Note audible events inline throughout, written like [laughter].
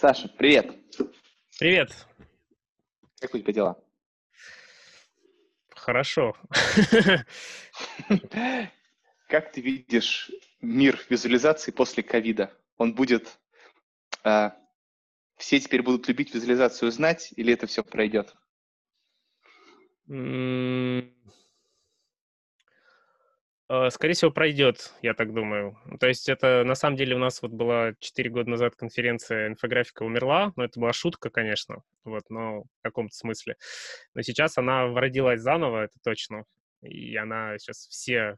Саша, привет. Привет. Как у тебя дела? Хорошо. [laughs] Как ты видишь мир визуализации после ковида? Он будет... А, все теперь будут любить визуализацию знать, или это все пройдет? Э, скорее всего, пройдет, я так думаю. То есть это, на самом деле, у нас вот была 4 года назад конференция «Инфографика умерла», но это была шутка, конечно, вот, но в каком-то смысле. Но сейчас она родилась заново, это точно, и она сейчас все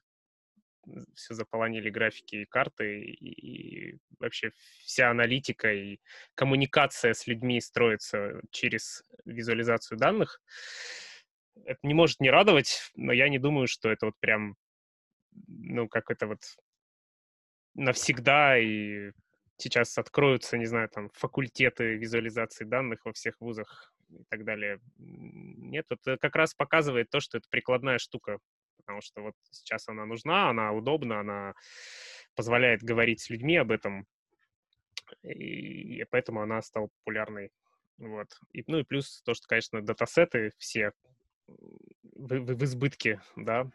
все заполонили графики и карты, и вообще вся аналитика и коммуникация с людьми строится через визуализацию данных. Это не может не радовать, но я не думаю, что это вот прям ну, как это вот навсегда, и сейчас откроются, не знаю, там, факультеты визуализации данных во всех вузах и так далее. Нет, это как раз показывает то, что это прикладная штука, потому что вот сейчас она нужна, она удобна, она позволяет говорить с людьми об этом, и поэтому она стала популярной. Вот. И, ну и плюс то, что, конечно, датасеты все в, в, в избытке, да,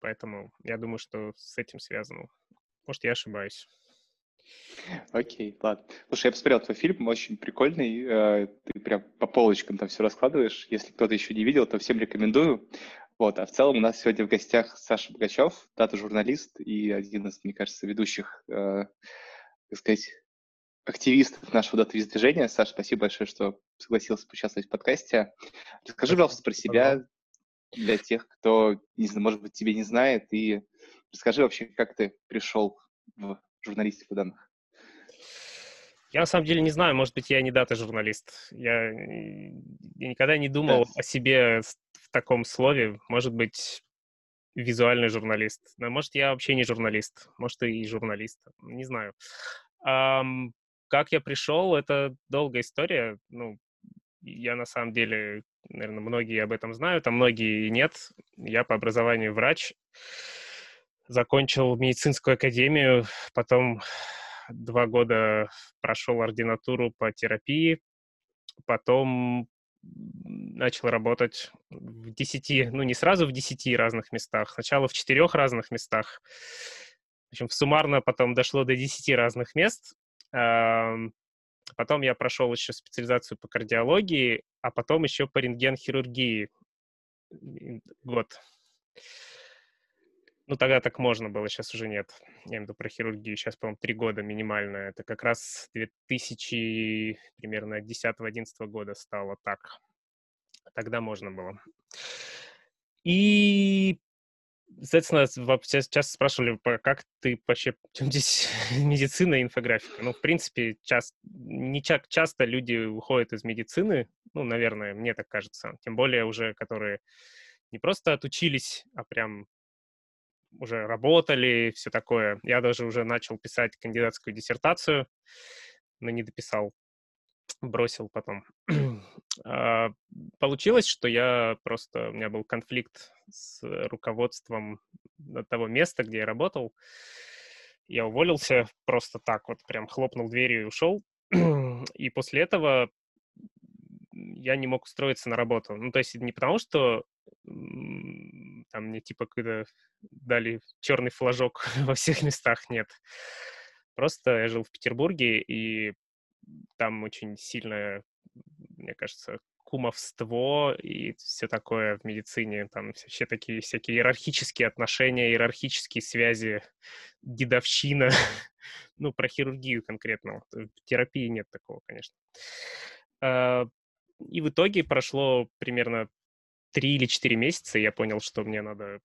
Поэтому я думаю, что с этим связано. Может, я ошибаюсь. Окей, ладно. Слушай, я посмотрел твой фильм, очень прикольный. Э, ты прям по полочкам там все раскладываешь. Если кто-то еще не видел, то всем рекомендую. Вот, а в целом у нас сегодня в гостях Саша Богачев, дата-журналист и один из, мне кажется, ведущих, э, так сказать, активистов нашего дата-движения. Саша, спасибо большое, что согласился поучаствовать в подкасте. Расскажи, пожалуйста, про себя, для тех, кто, не знаю, может быть, тебе не знает, и расскажи вообще, как ты пришел в журналистику данных. Я на самом деле не знаю, может быть, я не дата-журналист. Я, я никогда не думал да. о себе в таком слове. Может быть, визуальный журналист. Но может, я вообще не журналист. Может, и журналист. Не знаю. Um, как я пришел, это долгая история. Ну, я на самом деле наверное, многие об этом знают, а многие нет. Я по образованию врач, закончил медицинскую академию, потом два года прошел ординатуру по терапии, потом начал работать в десяти, ну не сразу в десяти разных местах, сначала в четырех разных местах. В общем, суммарно потом дошло до десяти разных мест. Потом я прошел еще специализацию по кардиологии, а потом еще по рентген-хирургии год. Ну, тогда так можно было, сейчас уже нет. Я имею в виду про хирургию. Сейчас, по-моему, три года минимально. Это как раз 2000, примерно 10-11 года стало так. Тогда можно было. И Соответственно, часто спрашивали, как ты вообще, [laughs] чем здесь [laughs] медицина и инфографика? Ну, в принципе, часто, не ча- часто люди уходят из медицины, ну, наверное, мне так кажется, тем более уже, которые не просто отучились, а прям уже работали, все такое. Я даже уже начал писать кандидатскую диссертацию, но не дописал бросил потом. [clears throat] А, получилось, что я просто... У меня был конфликт с руководством того места, где я работал. Я уволился просто так вот, прям хлопнул дверью и ушел. [clears throat] И после этого я не мог устроиться на работу. Ну, то есть не потому, что там мне типа когда дали черный флажок [laughs] во всех местах, нет. Просто я жил в Петербурге, и там очень сильное, мне кажется, кумовство и все такое в медицине, там все такие всякие иерархические отношения, иерархические связи, дедовщина, [laughs] ну, про хирургию конкретно, в терапии нет такого, конечно. А, и в итоге прошло примерно три или четыре месяца, и я понял, что мне надо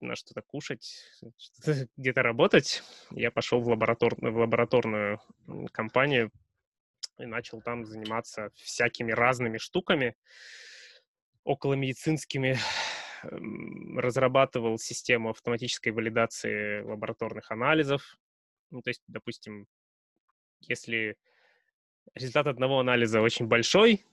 на что-то кушать, [laughs] что [laughs] где-то работать. Я пошел в, лаборатор... в лабораторную компанию и начал там заниматься всякими разными штуками, около медицинскими. [sighs] Разрабатывал систему автоматической валидации лабораторных анализов. Ну, то есть, допустим, если результат одного анализа очень большой,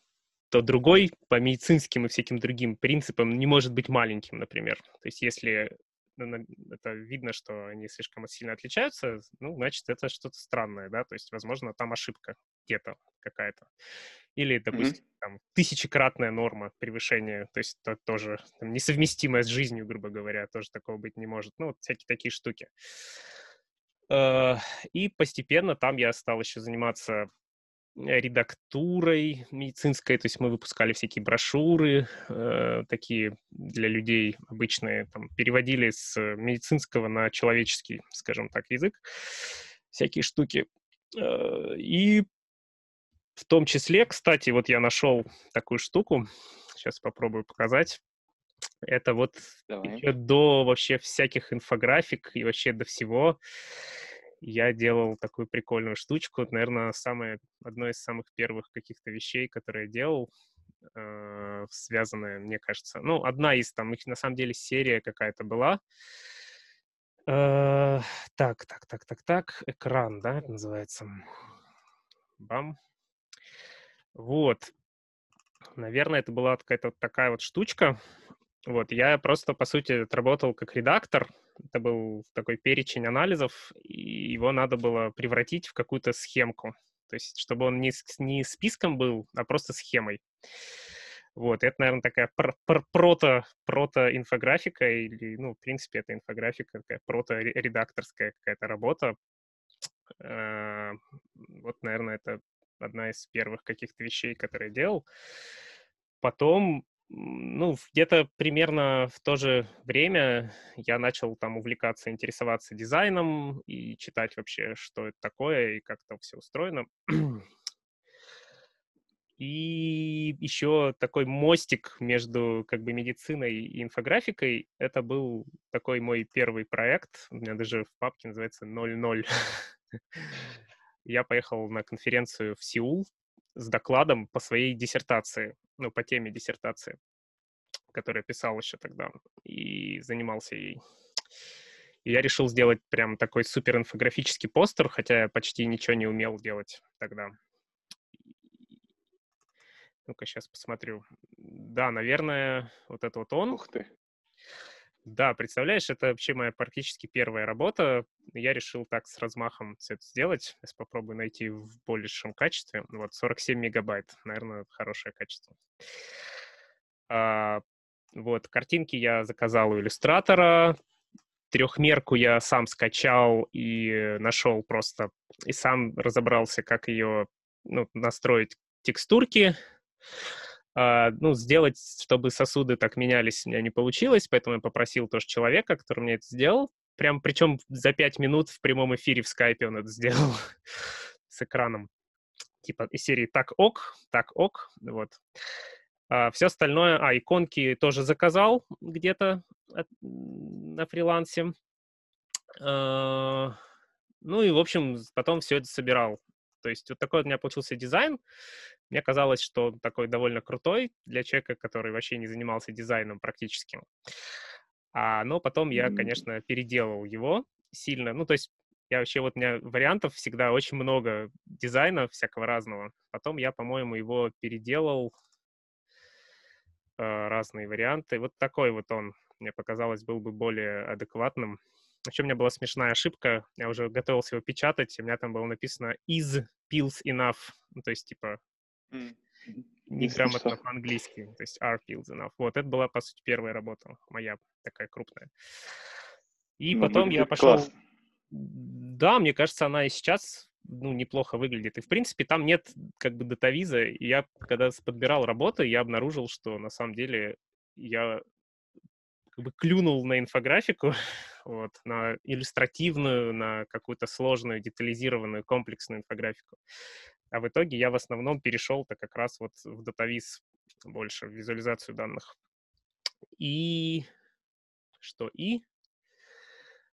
то другой по медицинским и всяким другим принципам не может быть маленьким, например. То есть если это видно, что они слишком сильно отличаются, ну, значит, это что-то странное, да, то есть, возможно, там ошибка где-то какая-то. Или, допустим, mm-hmm. там, тысячекратная норма превышения, то есть это тоже там, несовместимая с жизнью, грубо говоря, тоже такого быть не может. Ну, вот всякие такие штуки. Э, и постепенно там я стал еще заниматься редактурой медицинской, то есть мы выпускали всякие брошюры, э, такие для людей обычные, там, переводили с медицинского на человеческий, скажем так, язык, всякие штуки. Э, и в том числе, кстати, вот я нашел такую штуку, сейчас попробую показать. Это вот еще до вообще всяких инфографик и вообще до всего я делал такую прикольную штучку. Наверное, самое, одно из самых первых каких-то вещей, которые я делал, э, связанная, мне кажется. Ну, одна из там, их на самом деле серия какая-то была. Э, так, так, так, так, так. Экран, да, это называется. Бам. Вот. Наверное, это была какая-то такая вот штучка. Вот, я просто, по сути, отработал как редактор. Это был такой перечень анализов, и его надо было превратить в какую-то схемку. То есть, чтобы он не, не списком был, а просто схемой. Вот, это, наверное, такая пр пр прото, прото-инфографика, или, ну, в принципе, это инфографика, такая прото-редакторская какая-то работа. Э, вот, наверное, это одна из первых каких-то вещей, которые я делал. Потом ну, где-то примерно в то же время я начал там увлекаться, интересоваться дизайном и читать вообще, что это такое и как там все устроено. [clears throat] И еще такой мостик между как бы медициной и инфографикой. Это был такой мой первый проект. У меня даже в папке называется 00. [laughs] Я поехал на конференцию в Сеул с докладом по своей диссертации, ну, по теме диссертации, которую писал еще тогда и занимался ей. И я решил сделать прям такой супер инфографический постер, хотя я почти ничего не умел делать тогда. Ну-ка, сейчас посмотрю. Да, наверное, вот это вот он. Ух ты. Да, представляешь, это вообще моя практически первая работа. Я решил так с размахом все это сделать. Сейчас попробую найти в большем качестве. Вот 47 мегабайт, наверное, хорошее качество. А, вот, картинки я заказал у иллюстратора. Трехмерку я сам скачал и нашел просто, и сам разобрался, как ее ну, настроить текстурки. Uh, ну, сделать, чтобы сосуды так менялись, у меня не получилось, поэтому я попросил тоже человека, который мне это сделал. Прям, причем за пять минут в прямом эфире в скайпе он это сделал [laughs] с экраном. Типа из серии «Так ок», «Так ок», вот. Uh, все остальное, а, иконки тоже заказал где-то на фрилансе. Uh, ну и, в общем, потом все это собирал. То есть вот такой у меня получился дизайн. Мне казалось, что он такой довольно крутой для человека, который вообще не занимался дизайном практически. А, но потом я, конечно, переделал его сильно. Ну, то есть я вообще, вот у меня вариантов всегда очень много дизайна всякого разного. Потом я, по-моему, его переделал э, разные варианты. Вот такой вот он, мне показалось, был бы более адекватным. Еще у меня была смешная ошибка. Я уже готовился его печатать, и у меня там было написано is pills enough. Ну, то есть, типа, неграмотно по-английски. То есть are pills enough. Вот, это была, по сути, первая работа моя, такая крупная. И ну, потом я пошел... Класс. Да, мне кажется, она и сейчас ну, неплохо выглядит. И, в принципе, там нет как бы датавиза. И я, когда подбирал работу, я обнаружил, что на самом деле я как бы клюнул на инфографику, [laughs] вот, на иллюстративную, на какую-то сложную, детализированную, комплексную инфографику. А в итоге я в основном перешел-то как раз вот в датавиз больше, в визуализацию данных. И что и?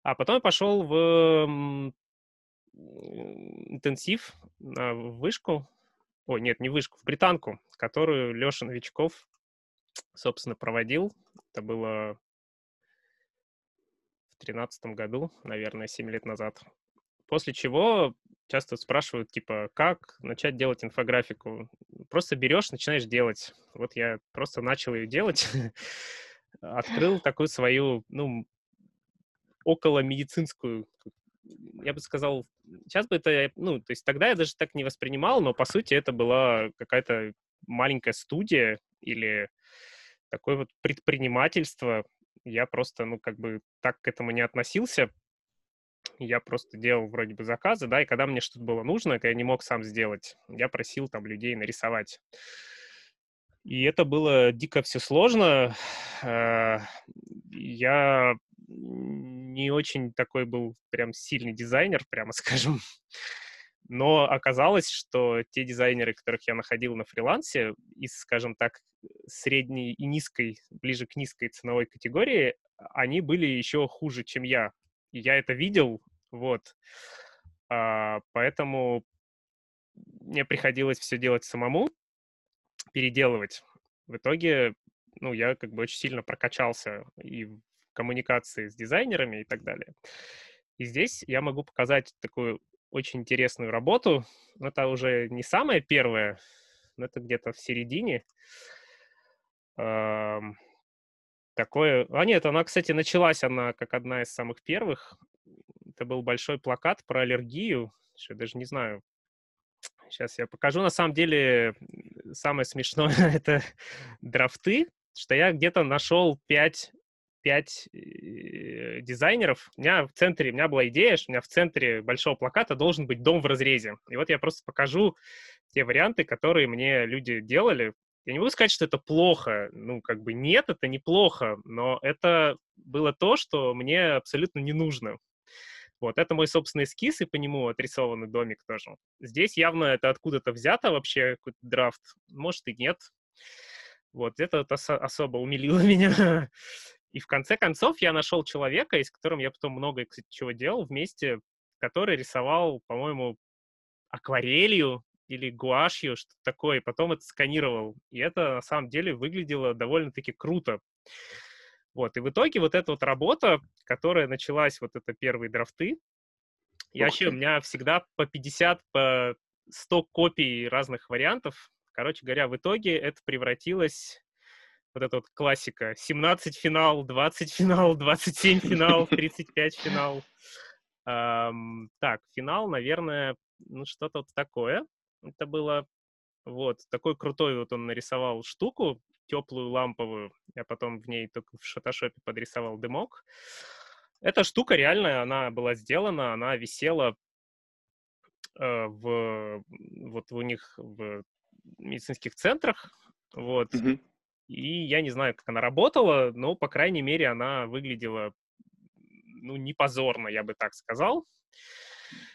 А потом я пошел в интенсив на вышку, о, нет, не вышку, в британку, которую Леша Новичков, собственно, проводил. Это было 2013 году, наверное, 7 лет назад. После чего часто спрашивают, типа, как начать делать инфографику? Просто берешь, начинаешь делать. Вот я просто начал ее делать, [laughs] открыл такую свою, ну, около медицинскую, я бы сказал, сейчас бы это, ну, то есть тогда я даже так не воспринимал, но по сути это была какая-то маленькая студия или такое вот предпринимательство. Я просто, ну, как бы так к этому не относился. Я просто делал вроде бы заказы, да, и когда мне что-то было нужно, это я не мог сам сделать, я просил там людей нарисовать. И это было дико все сложно. Э, я не очень такой был прям сильный дизайнер, прямо [laughs] скажем. Но оказалось, что те дизайнеры, которых я находил на фрилансе, из, скажем так, средней и низкой, ближе к низкой ценовой категории, они были еще хуже, чем я. И я это видел, вот. А, поэтому мне приходилось все делать самому, переделывать. В итоге, ну, я как бы очень сильно прокачался и в коммуникации с дизайнерами и так далее. И здесь я могу показать такую очень интересную работу. Это уже не самая первая, но это где-то в середине. Такое... А нет, она, кстати, началась она как одна из самых первых. Это был большой плакат про аллергию. Я даже не знаю. Сейчас я покажу. На самом деле, самое смешное [laughs] — это драфты, что я где-то нашел пять пять э, дизайнеров. У меня в центре, у меня была идея, что у меня в центре большого плаката должен быть дом в разрезе. И вот я просто покажу те варианты, которые мне люди делали. Я не могу сказать, что это плохо. Ну, как бы нет, это неплохо, но это было то, что мне абсолютно не нужно. Вот, это мой собственный эскиз, и по нему отрисованный домик тоже. Здесь явно это откуда-то взято вообще, какой-то драфт. Может и нет. Вот, это вот особо умилило [laughs] меня. И в конце концов я нашел человека, с которым я потом много, кстати, чего делал вместе, который рисовал, по-моему, акварелью или гуашью, что-то такое, и потом это сканировал. И это на самом деле выглядело довольно-таки круто. Вот, и в итоге вот эта вот работа, которая началась, вот это первые драфты, я вообще, у меня всегда по 50, по 100 копий разных вариантов. Короче говоря, в итоге это превратилось вот эта вот классика. 17 финал, 20 финал, 27 финал, [laughs] 35 финал. Эм, так, финал, наверное, ну что-то вот такое. Это было вот такой крутой вот он нарисовал штуку, теплую ламповую. Я потом в ней только в фотошопе подрисовал дымок. Эта штука реальная, она была сделана, она висела э, в вот у них в медицинских центрах, вот. Mm-hmm. И я не знаю, как она работала, но, по крайней мере, она выглядела, ну, не позорно, я бы так сказал.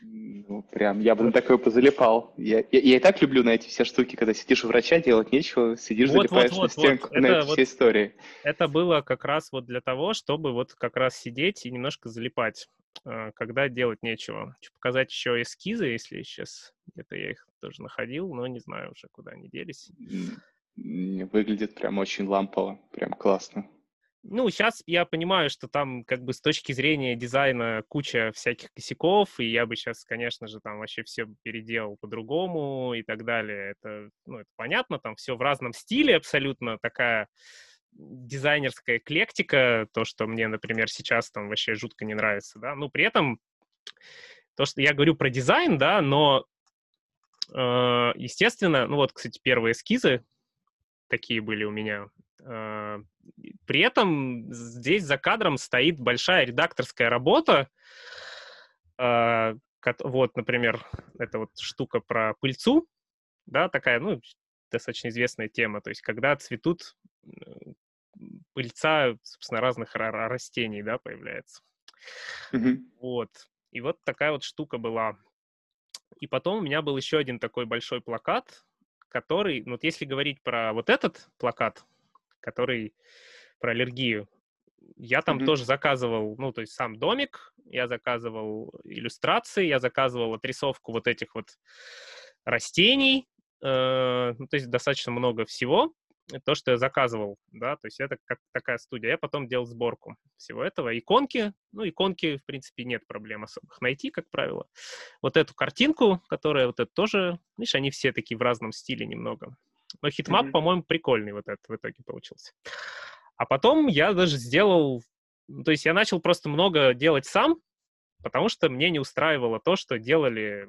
Ну, прям, я бы на такое позалипал. Я, я, я и так люблю на эти все штуки, когда сидишь у врача, делать нечего, сидишь, вот, залипаешь вот, вот, на стенку, вот. на это, эти вот, все истории. Это было как раз вот для того, чтобы вот как раз сидеть и немножко залипать, а, когда делать нечего. Хочу показать еще эскизы, если сейчас где-то я их тоже находил, но не знаю уже, куда они делись. Выглядит прям очень лампово, прям классно. Ну, сейчас я понимаю, что там как бы с точки зрения дизайна куча всяких косяков, и я бы сейчас, конечно же, там вообще все переделал по-другому и так далее. Это, ну, это понятно, там все в разном стиле абсолютно, такая дизайнерская эклектика, то, что мне, например, сейчас там вообще жутко не нравится, да, ну, при этом то, что я говорю про дизайн, да, но, э, естественно, ну, вот, кстати, первые эскизы, такие были у меня. А, при этом здесь за кадром стоит большая редакторская работа. А, вот, например, это вот штука про пыльцу, да, такая, ну, достаточно известная тема. То есть, когда цветут пыльца, собственно, разных растений, да, появляется. Mm-hmm. Вот. И вот такая вот штука была. И потом у меня был еще один такой большой плакат, который, ну, вот если говорить про вот этот плакат, который про аллергию, я там mm-hmm. тоже заказывал, ну, то есть сам домик, я заказывал иллюстрации, я заказывал отрисовку вот этих вот растений, э, ну, то есть достаточно много всего то, что я заказывал, да, то есть это как такая студия. Я потом делал сборку всего этого. Иконки, ну, иконки, в принципе, нет проблем особых найти, как правило. Вот эту картинку, которая вот это тоже, видишь, они все такие в разном стиле немного. Но хитмап, mm-hmm. по-моему, прикольный вот этот в итоге получился. А потом я даже сделал то есть я начал просто много делать сам, потому что мне не устраивало то, что делали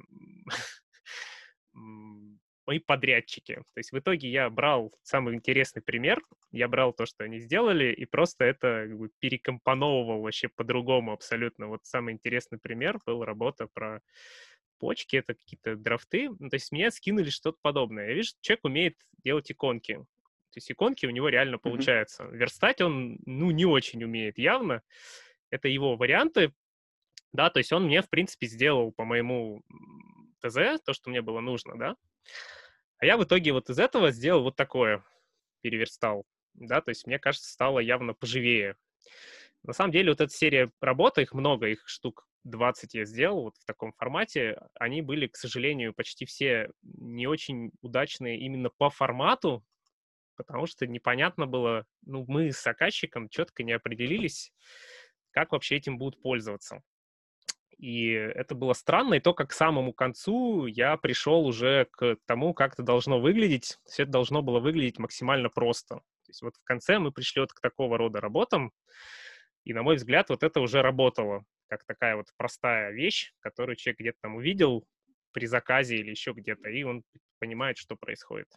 [laughs] мои подрядчики. То есть в итоге я брал самый интересный пример, я брал то, что они сделали, и просто это как бы, перекомпоновывал вообще по-другому абсолютно. Вот самый интересный пример был работа про почки, это какие-то драфты. Ну, то есть мне скинули что-то подобное. Я вижу, человек умеет делать иконки. То есть иконки у него реально получается. Mm-hmm. Верстать он, ну, не очень умеет явно. Это его варианты. Да, то есть он мне, в принципе, сделал по моему ТЗ то, что мне было нужно, да. А я в итоге вот из этого сделал вот такое, переверстал, да, то есть мне кажется, стало явно поживее. На самом деле вот эта серия работы, их много, их штук 20 я сделал вот в таком формате, они были, к сожалению, почти все не очень удачные именно по формату, потому что непонятно было, ну, мы с заказчиком четко не определились, как вообще этим будут пользоваться. И это было странно, и то, как к самому концу я пришел уже к тому, как это должно выглядеть. Все это должно было выглядеть максимально просто. То есть вот в конце мы пришли вот к такого рода работам, и, на мой взгляд, вот это уже работало, как такая вот простая вещь, которую человек где-то там увидел при заказе или еще где-то, и он понимает, что происходит.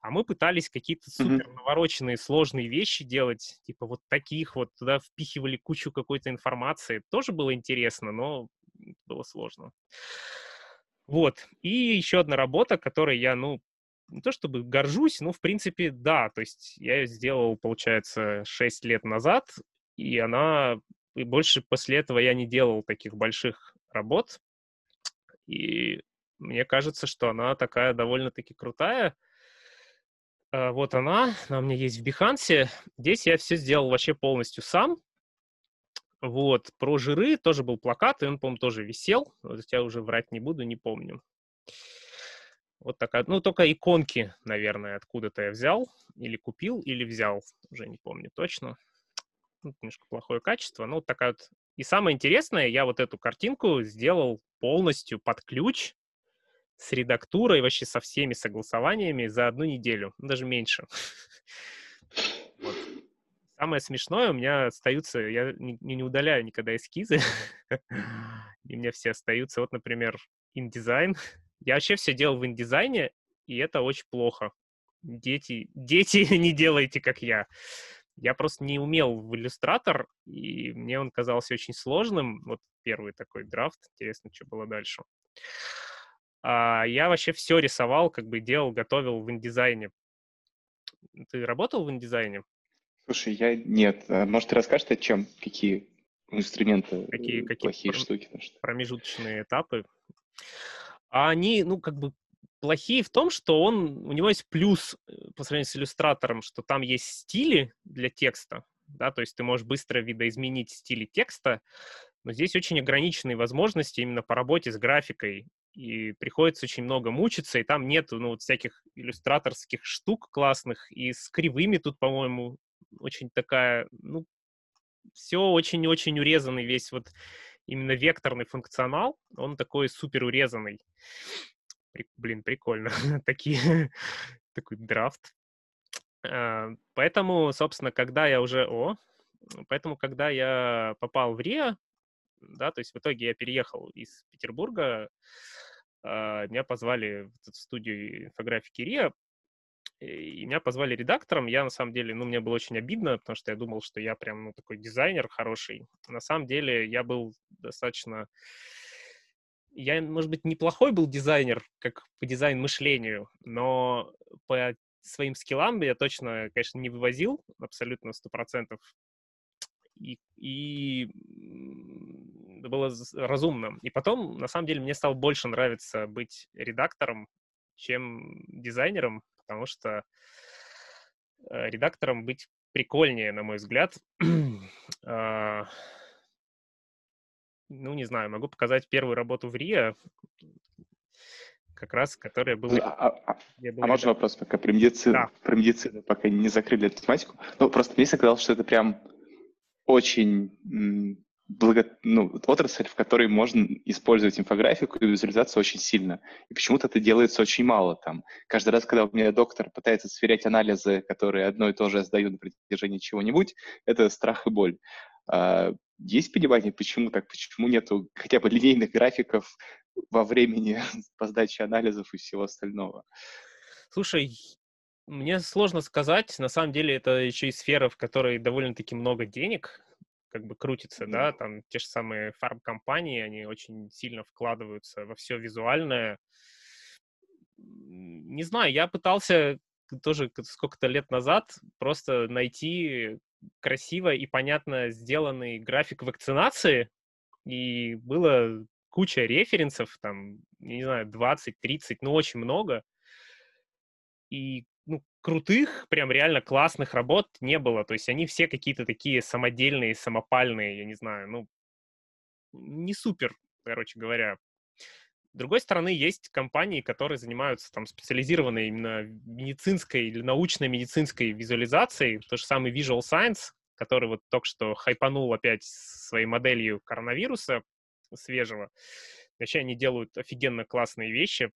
А мы пытались какие-то супер навороченные, сложные вещи делать, типа вот таких вот, туда впихивали кучу какой-то информации. Тоже было интересно, но было сложно. Вот. И еще одна работа, которой я, ну, не то чтобы горжусь, но, в принципе, да. То есть я ее сделал, получается, 6 лет назад, и она... И больше после этого я не делал таких больших работ. И мне кажется, что она такая довольно-таки крутая. А, вот она, она у меня есть в Behance. Здесь я все сделал вообще полностью сам. Вот, про жиры тоже был плакат, и он, по-моему, тоже висел. Вот я уже врать не буду, не помню. Вот такая, ну, только иконки, наверное, откуда-то я взял, или купил, или взял, уже не помню точно. Ну, немножко плохое качество, ну, вот такая вот. И самое интересное, я вот эту картинку сделал полностью под ключ, с редактурой, вообще со всеми согласованиями за одну неделю, ну, даже меньше. [laughs] Самое смешное, у меня остаются, я не, не удаляю никогда эскизы, [laughs] и у меня все остаются. Вот, например, InDesign. [laughs] Я вообще все делал в InDesign, и это очень плохо. Дети, дети, не делайте, как я. Я просто не умел в иллюстратор, и мне он казался очень сложным. Вот первый такой драфт. Интересно, что было дальше. А я вообще все рисовал, как бы делал, готовил в индизайне. Ты работал в индизайне? Слушай, я нет. А может, ты расскажешь, о чем? Какие инструменты, какие, какие плохие пр- штуки? Промежуточные этапы. А они, ну, как бы плохие в том, что он, у него есть плюс э, по сравнению с иллюстратором, что там есть стили для текста, да, то есть ты можешь быстро видоизменить стили текста, но здесь очень ограниченные возможности именно по работе с графикой и приходится очень много мучиться, и там нет, ну, вот всяких иллюстраторских штук классных, и с кривыми тут, по-моему, очень такая, ну, все очень-очень урезанный весь вот именно векторный функционал, он такой супер урезанный. Блин, прикольно. [laughs] Такие, такой драфт. А, поэтому, собственно, когда я уже... О, поэтому, когда я попал в РИА, да, то есть в итоге я переехал из Петербурга, э, меня позвали в студию инфографики РИА, и меня позвали редактором. Я, на самом деле, ну, мне было очень обидно, потому что я думал, что я прям, ну, такой дизайнер хороший. На самом деле я был достаточно... Я, может быть, неплохой был дизайнер, как по дизайн-мышлению, но по своим скиллам я точно, конечно, не вывозил абсолютно сто процентов и, и было разумно. И потом, на самом деле, мне стало больше нравиться быть редактором, чем дизайнером, потому что э, редактором быть прикольнее, на мой взгляд. [clears throat] ну, не знаю, могу показать первую работу в РИА, как раз, которая была... А, а, а можно вопрос пока про медицину? Да. Про медицину пока не закрыли эту тематику. Ну, просто мне казалось, что это прям очень благо, ну, отрасль, в которой можно использовать инфографику и визуализацию очень сильно. И почему-то это делается очень мало там. Каждый раз, когда у меня доктор пытается сверять анализы, которые одно и то же я сдаю на протяжении чего-нибудь, это страх и боль. А, есть понимание, почему так, почему нету хотя бы линейных графиков во времени [laughs] по сдаче анализов и всего остального? Слушай, мне сложно сказать. На самом деле это еще и сфера, в которой довольно-таки много денег как бы крутится, да, там те же самые фарм-компании, они очень сильно вкладываются во все визуальное. Не знаю, я пытался тоже сколько-то лет назад просто найти красиво и понятно сделанный график вакцинации, и было куча референсов, там, не знаю, 20, 30, ну, очень много. И ну, крутых, прям реально классных работ не было. То есть они все какие-то такие самодельные, самопальные, я не знаю, ну, не супер, короче говоря. С другой стороны, есть компании, которые занимаются там специализированной именно медицинской или научной медицинской визуализацией. То же самое Visual Science, который вот только что хайпанул опять своей моделью коронавируса свежего. Вообще они делают офигенно классные вещи.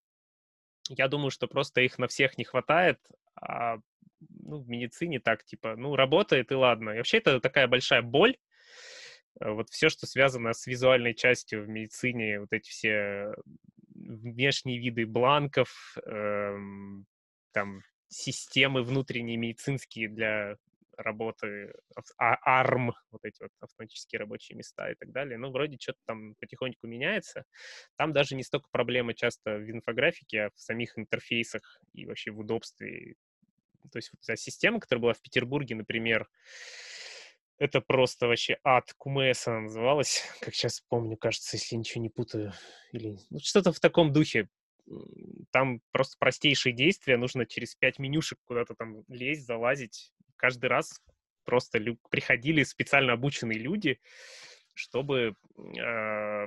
Я думаю, что просто их на всех не хватает, а ну, в медицине так, типа, ну, работает и ладно. И вообще это такая большая боль. Э, вот все, что связано с визуальной частью в медицине, вот эти все внешние виды бланков, эм, там, системы внутренние медицинские для работы, ARM, а, вот эти вот автоматические рабочие места и так далее. Ну, вроде что-то там потихоньку меняется. Там даже не столько проблемы часто в инфографике, а в самих интерфейсах и вообще в удобстве. То есть вот эта система, которая была в Петербурге, например, это просто вообще ад Кумеса называлась, [laughs] как сейчас помню, кажется, если ничего не путаю. Или ну, что-то в таком духе. Там просто простейшие действия, нужно через пять менюшек куда-то там лезть, залазить, каждый раз просто лю- приходили специально обученные люди, чтобы э,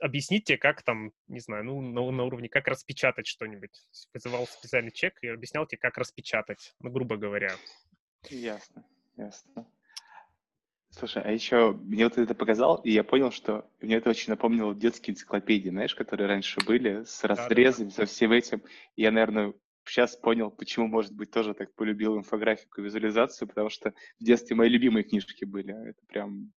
объяснить тебе, как там, не знаю, ну, на, на уровне, как распечатать что-нибудь. Вызывал специальный чек и объяснял тебе, как распечатать, ну, грубо говоря. Ясно, ясно. Слушай, а еще мне вот это показал, и я понял, что мне это очень напомнило детские энциклопедии, знаешь, которые раньше были, с разрезами, да, да, да. со всем этим. И я, наверное, сейчас понял, почему, может быть, тоже так полюбил инфографику и визуализацию, потому что в детстве мои любимые книжки были. Это прям...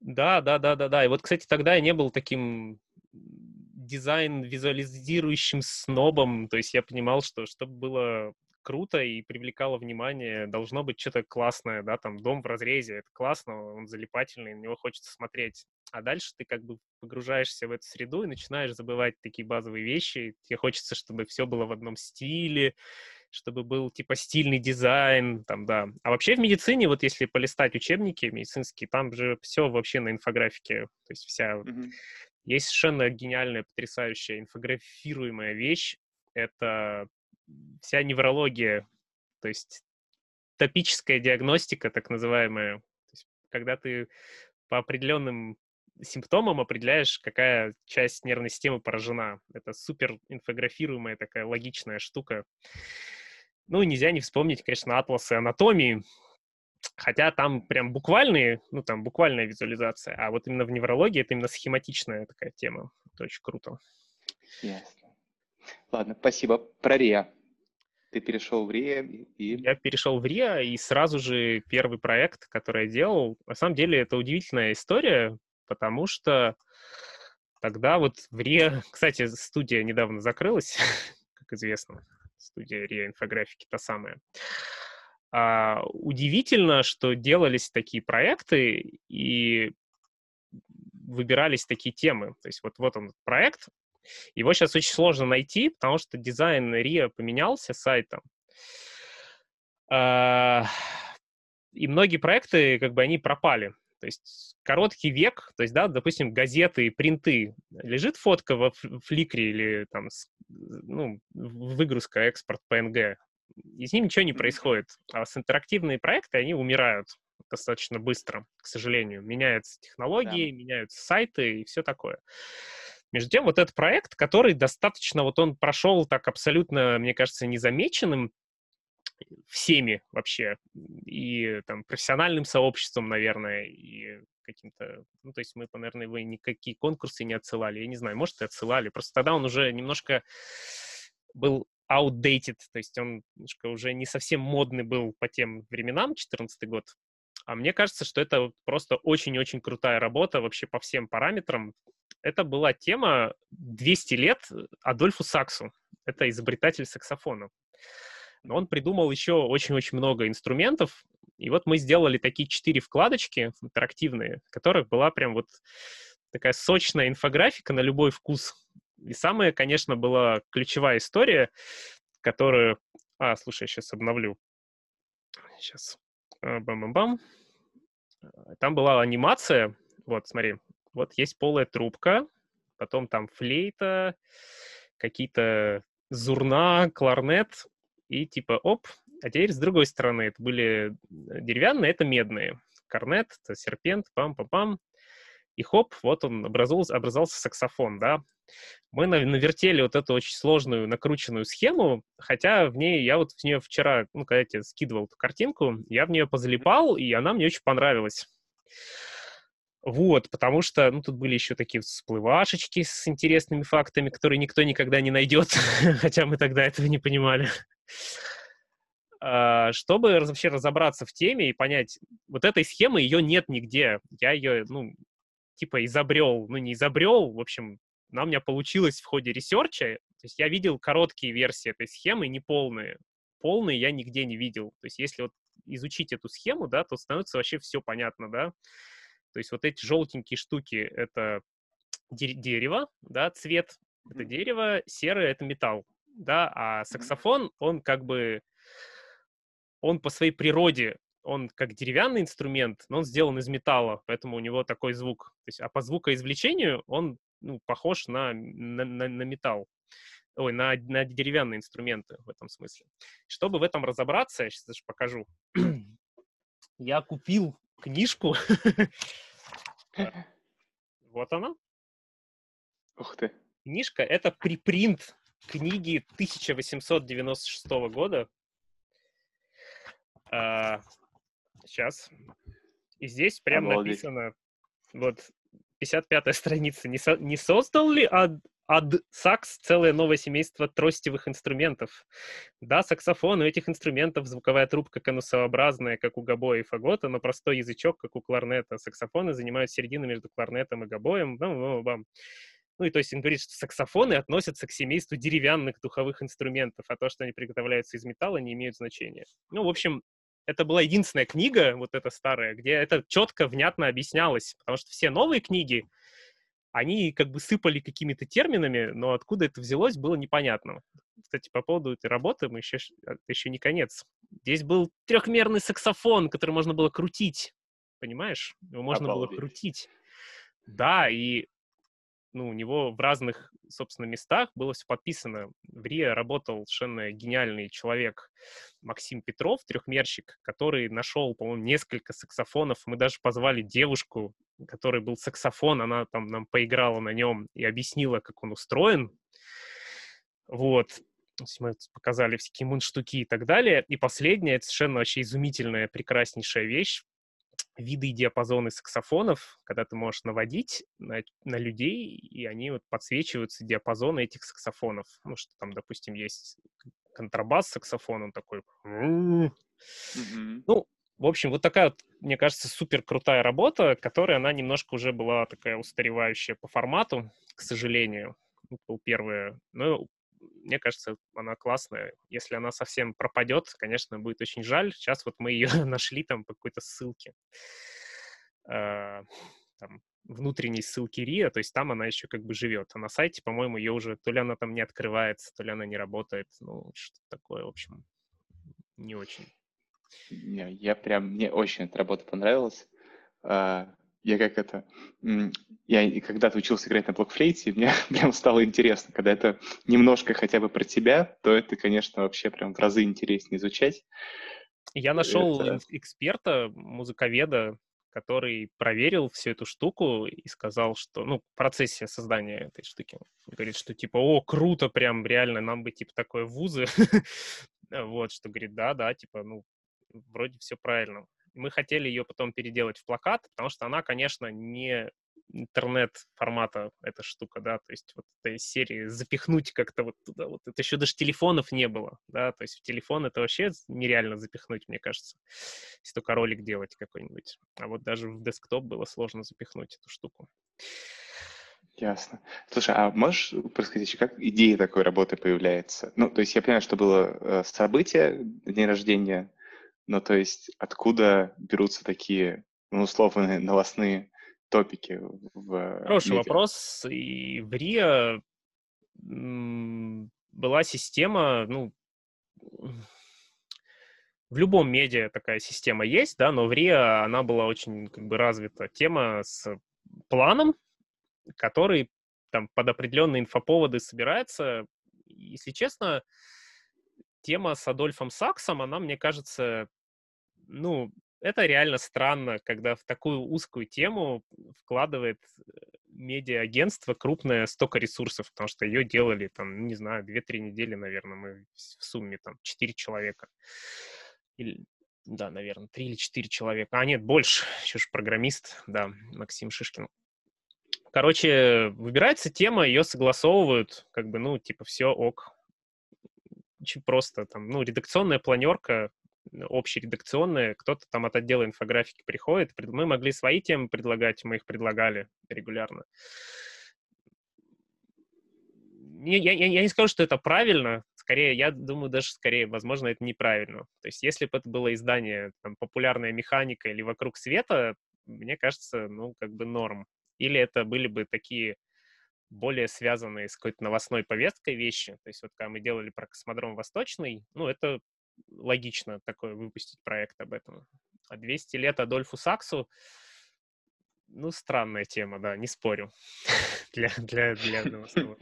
Да, да, да, да, да. И вот, кстати, тогда я не был таким дизайн визуализирующим снобом, то есть я понимал, что чтобы было круто и привлекало внимание, должно быть что-то классное, да, там дом в разрезе, это классно, он залипательный, на него хочется смотреть. А дальше ты как бы погружаешься в эту среду и начинаешь забывать такие базовые вещи. Тебе хочется, чтобы все было в одном стиле, чтобы был типа стильный дизайн, там, да. А вообще в медицине, вот если полистать учебники медицинские, там же все вообще на инфографике, то есть вся... Mm-hmm. Есть совершенно гениальная, потрясающая инфографируемая вещь. Это вся неврология, то есть топическая диагностика, так называемая. То есть, когда ты по определенным симптомам определяешь, какая часть нервной системы поражена. Это супер инфографируемая такая логичная штука. Ну, нельзя не вспомнить, конечно, атласы анатомии, хотя там прям буквальные, ну, там буквальная визуализация, а вот именно в неврологии это именно схематичная такая тема. Это очень круто. Ясно. Ладно, спасибо. Про РИА. Ты перешел в РИА и... Я перешел в РИА, и сразу же первый проект, который я делал, на самом деле это удивительная история, потому что тогда вот в РИА... [laughs] Кстати, студия недавно закрылась, [laughs] как известно. Студия РИА инфографики та самая. А, удивительно, что делались такие проекты и выбирались такие темы. То есть вот, вот он проект, его сейчас очень сложно найти, потому что дизайн РИА поменялся сайтом. А, и многие проекты, как бы, они пропали. То есть короткий век, то есть, да, допустим, газеты и принты. Лежит фотка во фликре или там, ну, выгрузка, экспорт PNG. И с ним ничего не происходит. А с интерактивные проекты, они умирают достаточно быстро, к сожалению. Меняются технологии, да. меняются сайты и все такое. Между тем, вот этот проект, который достаточно, вот он прошел так абсолютно, мне кажется, незамеченным всеми вообще, и там профессиональным сообществом, наверное, и каким-то, ну, то есть мы, наверное, вы никакие конкурсы не отсылали, я не знаю, может, и отсылали, просто тогда он уже немножко был outdated, то есть он немножко уже не совсем модный был по тем временам, 14 год, А мне кажется, что это просто очень-очень крутая работа вообще по всем параметрам. Это была тема 200 лет Адольфу Саксу. Это изобретатель саксофона. Но он придумал еще очень-очень много инструментов. И вот мы сделали такие четыре вкладочки интерактивные, в которых была прям вот такая сочная инфографика на любой вкус. И самая, конечно, была ключевая история, которую... А, слушай, я сейчас обновлю. Сейчас. А, бам-бам-бам. Там была анимация. Вот, смотри. Вот есть полая трубка, потом там флейта, какие-то зурна, кларнет, и типа оп, а теперь с другой стороны, это были деревянные, это медные. Корнет, это серпент, пам-пам-пам. И хоп, вот он образовался, образовался саксофон, да. Мы навертели вот эту очень сложную накрученную схему, хотя в ней, я вот в нее вчера, ну, когда я тебе скидывал эту картинку, я в нее позалипал, и она мне очень понравилась. Вот, потому что, ну, тут были еще такие всплывашечки с интересными фактами, которые никто никогда не найдет, [laughs] хотя мы тогда этого не понимали. А, чтобы вообще разобраться в теме и понять, вот этой схемы, ее нет нигде. Я ее, ну, типа изобрел, ну, не изобрел, в общем, она у меня получилась в ходе research а. То есть я видел короткие версии этой схемы, не полные. Полные я нигде не видел. То есть если вот изучить эту схему, да, то становится вообще все понятно, да. То есть вот эти желтенькие штуки — это дерево, да, цвет — это дерево, серое — это металл, да, а саксофон, он как бы, он по своей природе, он как деревянный инструмент, но он сделан из металла, поэтому у него такой звук. То есть, а по звукоизвлечению он ну, похож на, на, на, на металл. Ой, на, на деревянные инструменты в этом смысле. Чтобы в этом разобраться, я сейчас даже покажу. [clears throat] я купил книжку. Вот она. Ух ты. Книжка — это припринт книги 1896 года. А, сейчас. И здесь прям Обалдеть. написано, вот, 55-я страница. Не, со, не создал ли ад, ад сакс целое новое семейство тростевых инструментов? Да, саксофон у этих инструментов звуковая трубка конусообразная, как у гобоя и фагота, но простой язычок, как у кларнета. Саксофоны занимают середину между кларнетом и гобоем. -бам -бам. Ну и то есть он говорит, что саксофоны относятся к семейству деревянных духовых инструментов, а то, что они приготовляются из металла, не имеют значения. Ну, в общем, это была единственная книга, вот эта старая, где это четко, внятно объяснялось, потому что все новые книги, они как бы сыпали какими-то терминами, но откуда это взялось, было непонятно. Кстати, по поводу этой работы, мы еще, это еще не конец. Здесь был трехмерный саксофон, который можно было крутить, понимаешь? Его можно Обалдеть. было крутить. Да, и ну, у него в разных, собственно, местах было все подписано. В РИА работал совершенно гениальный человек Максим Петров, трехмерщик, который нашел, по-моему, несколько саксофонов. Мы даже позвали девушку, который был саксофон, она там нам поиграла на нем и объяснила, как он устроен. Вот. Мы показали всякие мунштуки и так далее. И последнее, это совершенно вообще изумительная, прекраснейшая вещь виды и диапазоны саксофонов, когда ты можешь наводить на, на людей, и они вот подсвечиваются диапазоны этих саксофонов. Ну, что там, допустим, есть контрабас саксофон, он такой... Mm-hmm. Ну, в общем, вот такая вот, мне кажется, супер крутая работа, которая она немножко уже была такая устаревающая по формату, к сожалению. Это был первый. Но мне кажется, она классная. Если она совсем пропадет, конечно, будет очень жаль. Сейчас вот мы ее [laughs] нашли там по какой-то ссылке. Э, там, внутренней ссылки РИА, то есть там она еще как бы живет. А на сайте, по-моему, ее уже то ли она там не открывается, то ли она не работает. Ну, что такое, в общем, не очень. Я прям, мне очень эта работа понравилась. Я как это, я когда-то учился играть на блокфлейте, мне [laughs] прям стало интересно, когда это немножко хотя бы про тебя, то это, конечно, вообще прям в разы интереснее изучать. Я нашел это... эксперта, музыковеда, который проверил всю эту штуку и сказал, что, ну, в процессе создания этой штуки, говорит, что типа, о, круто, прям реально, нам бы типа такое вузы, [laughs] вот, что говорит, да, да, типа, ну, вроде все правильно мы хотели ее потом переделать в плакат, потому что она, конечно, не интернет-формата эта штука, да, то есть вот этой серии запихнуть как-то вот туда, вот это еще даже телефонов не было, да, то есть в телефон это вообще нереально запихнуть, мне кажется, если только ролик делать какой-нибудь, а вот даже в десктоп было сложно запихнуть эту штуку. Ясно. Слушай, а можешь рассказать, как идея такой работы появляется? Ну, то есть я понимаю, что было э, событие, день рождения, но то есть откуда берутся такие, ну, условные [laughs] новостные топики в Хороший медиа? вопрос. И в РИА была система, ну, в любом медиа такая система есть, да, но в РИА она была очень как бы развита. Тема с планом, который там под определенные инфоповоды собирается. Если честно, тема с Адольфом Саксом, она, мне кажется, ну, это реально странно, когда в такую узкую тему вкладывает э, медиа-агентство крупное столько ресурсов, потому что ее делали, там, не знаю, 2-3 недели, наверное, мы в сумме, там, 4 человека. Или, да, наверное, 3 или 4 человека. А, нет, больше. Еще же программист, да, Максим Шишкин. Короче, выбирается тема, ее согласовывают, как бы, ну, типа, все ок. Очень просто, там, ну, редакционная планерка, общередакционные, кто-то там от отдела инфографики приходит. Мы могли свои темы предлагать, мы их предлагали регулярно. Я, я, я не скажу, что это правильно, скорее, я думаю, даже скорее, возможно, это неправильно. То есть, если бы это было издание там, «Популярная механика» или «Вокруг света», мне кажется, ну, как бы норм. Или это были бы такие более связанные с какой-то новостной повесткой вещи. То есть вот когда мы делали про космодром Восточный, ну, это логично такое выпустить проект об этом. А 200 лет Адольфу Саксу, ну, странная тема, да, не спорю. [laughs] для, для, для новостного.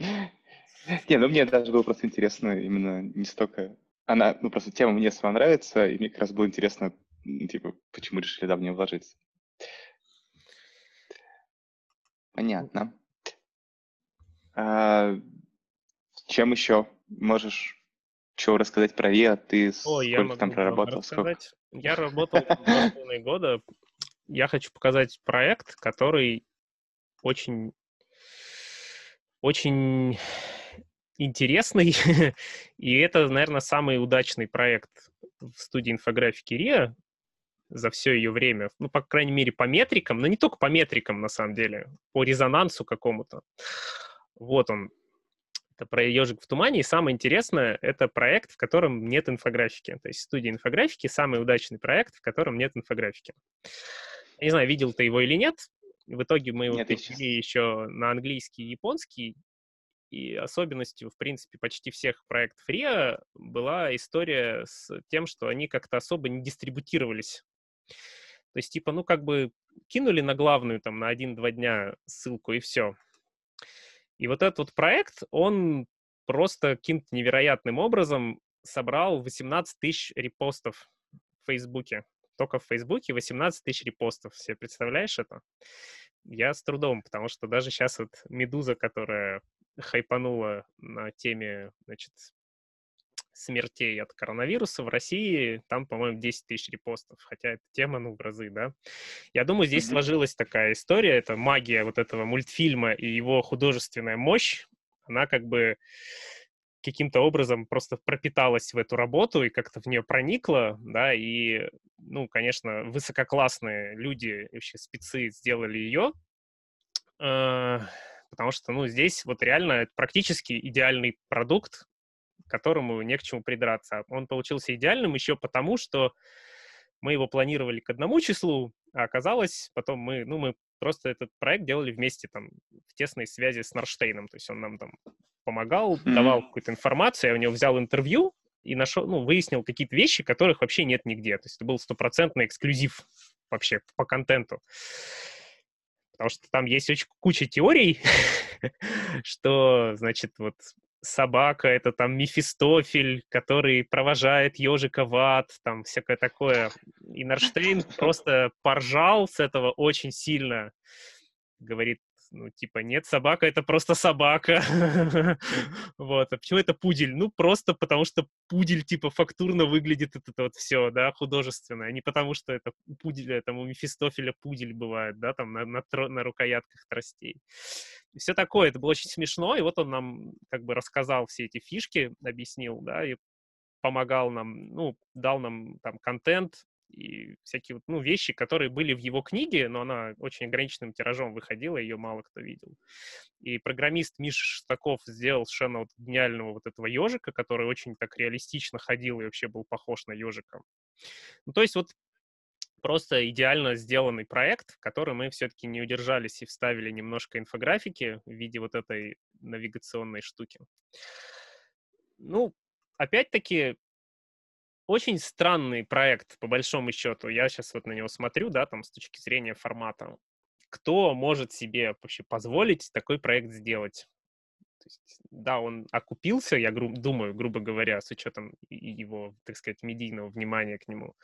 Не, ну мне даже было просто интересно именно не столько... Она, ну просто тема мне сама нравится, и мне как раз было интересно, типа, почему решили да, в нее вложиться. Понятно. А, чем еще можешь что рассказать про ИА? Ты О, сколько я там проработал? Сколько? Я работал два с половиной года. Я хочу показать проект, который очень, очень интересный. [laughs] И это, наверное, самый удачный проект в студии инфографики РИА за все ее время. Ну, по крайней мере, по метрикам, но не только по метрикам, на самом деле, по резонансу какому-то. Вот он, это про ежик в тумане. И самое интересное — это проект, в котором нет инфографики. То есть студия инфографики — самый удачный проект, в котором нет инфографики. Я не знаю, видел ты его или нет. В итоге мы его перевели еще на английский и японский. И особенностью, в принципе, почти всех проектов RIA была история с тем, что они как-то особо не дистрибутировались. То есть, типа, ну, как бы кинули на главную, там, на один-два дня ссылку, и все. И вот этот вот проект, он просто каким-то невероятным образом собрал 18 тысяч репостов в Фейсбуке. Только в Фейсбуке 18 тысяч репостов. Себе представляешь это? Я с трудом, потому что даже сейчас вот Медуза, которая хайпанула на теме, значит, смертей от коронавируса в России, там, по-моему, 10 тысяч репостов, хотя эта тема, ну, в разы, да. Я думаю, здесь mm-hmm. сложилась такая история, это магия вот этого мультфильма и его художественная мощь, она как бы каким-то образом просто пропиталась в эту работу и как-то в нее проникла, да, и, ну, конечно, высококлассные люди, вообще спецы сделали ее, э, потому что, ну, здесь вот реально это практически идеальный продукт, которому не к чему придраться. Он получился идеальным еще потому, что мы его планировали к одному числу, а оказалось, потом мы, ну, мы просто этот проект делали вместе там в тесной связи с Нарштейном, то есть он нам там помогал, mm-hmm. давал какую-то информацию, я у него взял интервью и нашел, ну, выяснил какие-то вещи, которых вообще нет нигде, то есть это был стопроцентный эксклюзив вообще по контенту. Потому что там есть очень куча теорий, [laughs] что, значит, вот собака, это там Мефистофель, который провожает ежика в ад, там всякое такое. И Нарштейн [laughs] просто поржал с этого очень сильно. Говорит, ну, типа, нет, собака — это просто собака. [laughs] Вот. А почему это пудель? Ну, просто потому что пудель, типа, фактурно выглядит это вот все, да, художественно, а не потому что это у пуделя, там, у Мефистофеля пудель бывает, да, там, на, на, на рукоятках тростей. И все такое. Это было очень смешно, и вот он нам как бы рассказал все эти фишки, объяснил, да, и помогал нам, ну, дал нам там контент, и всякие вот, ну, вещи, которые были в его книге, но она очень ограниченным тиражом выходила, ее мало кто видел. И программист Миша Шестаков сделал совершенно вот гениального вот этого ежика, который очень так реалистично ходил и вообще был похож на ежика. Ну, то есть вот просто идеально сделанный проект, в который мы все-таки не удержались и вставили немножко инфографики в виде вот этой навигационной штуки. Ну, опять-таки, очень странный проект, по большому счету. Я сейчас вот на него смотрю, да, там, с точки зрения формата. Кто может себе вообще позволить такой проект сделать? То есть, да, он окупился, я гру- думаю, грубо говоря, с учетом его, так сказать, медийного внимания к нему.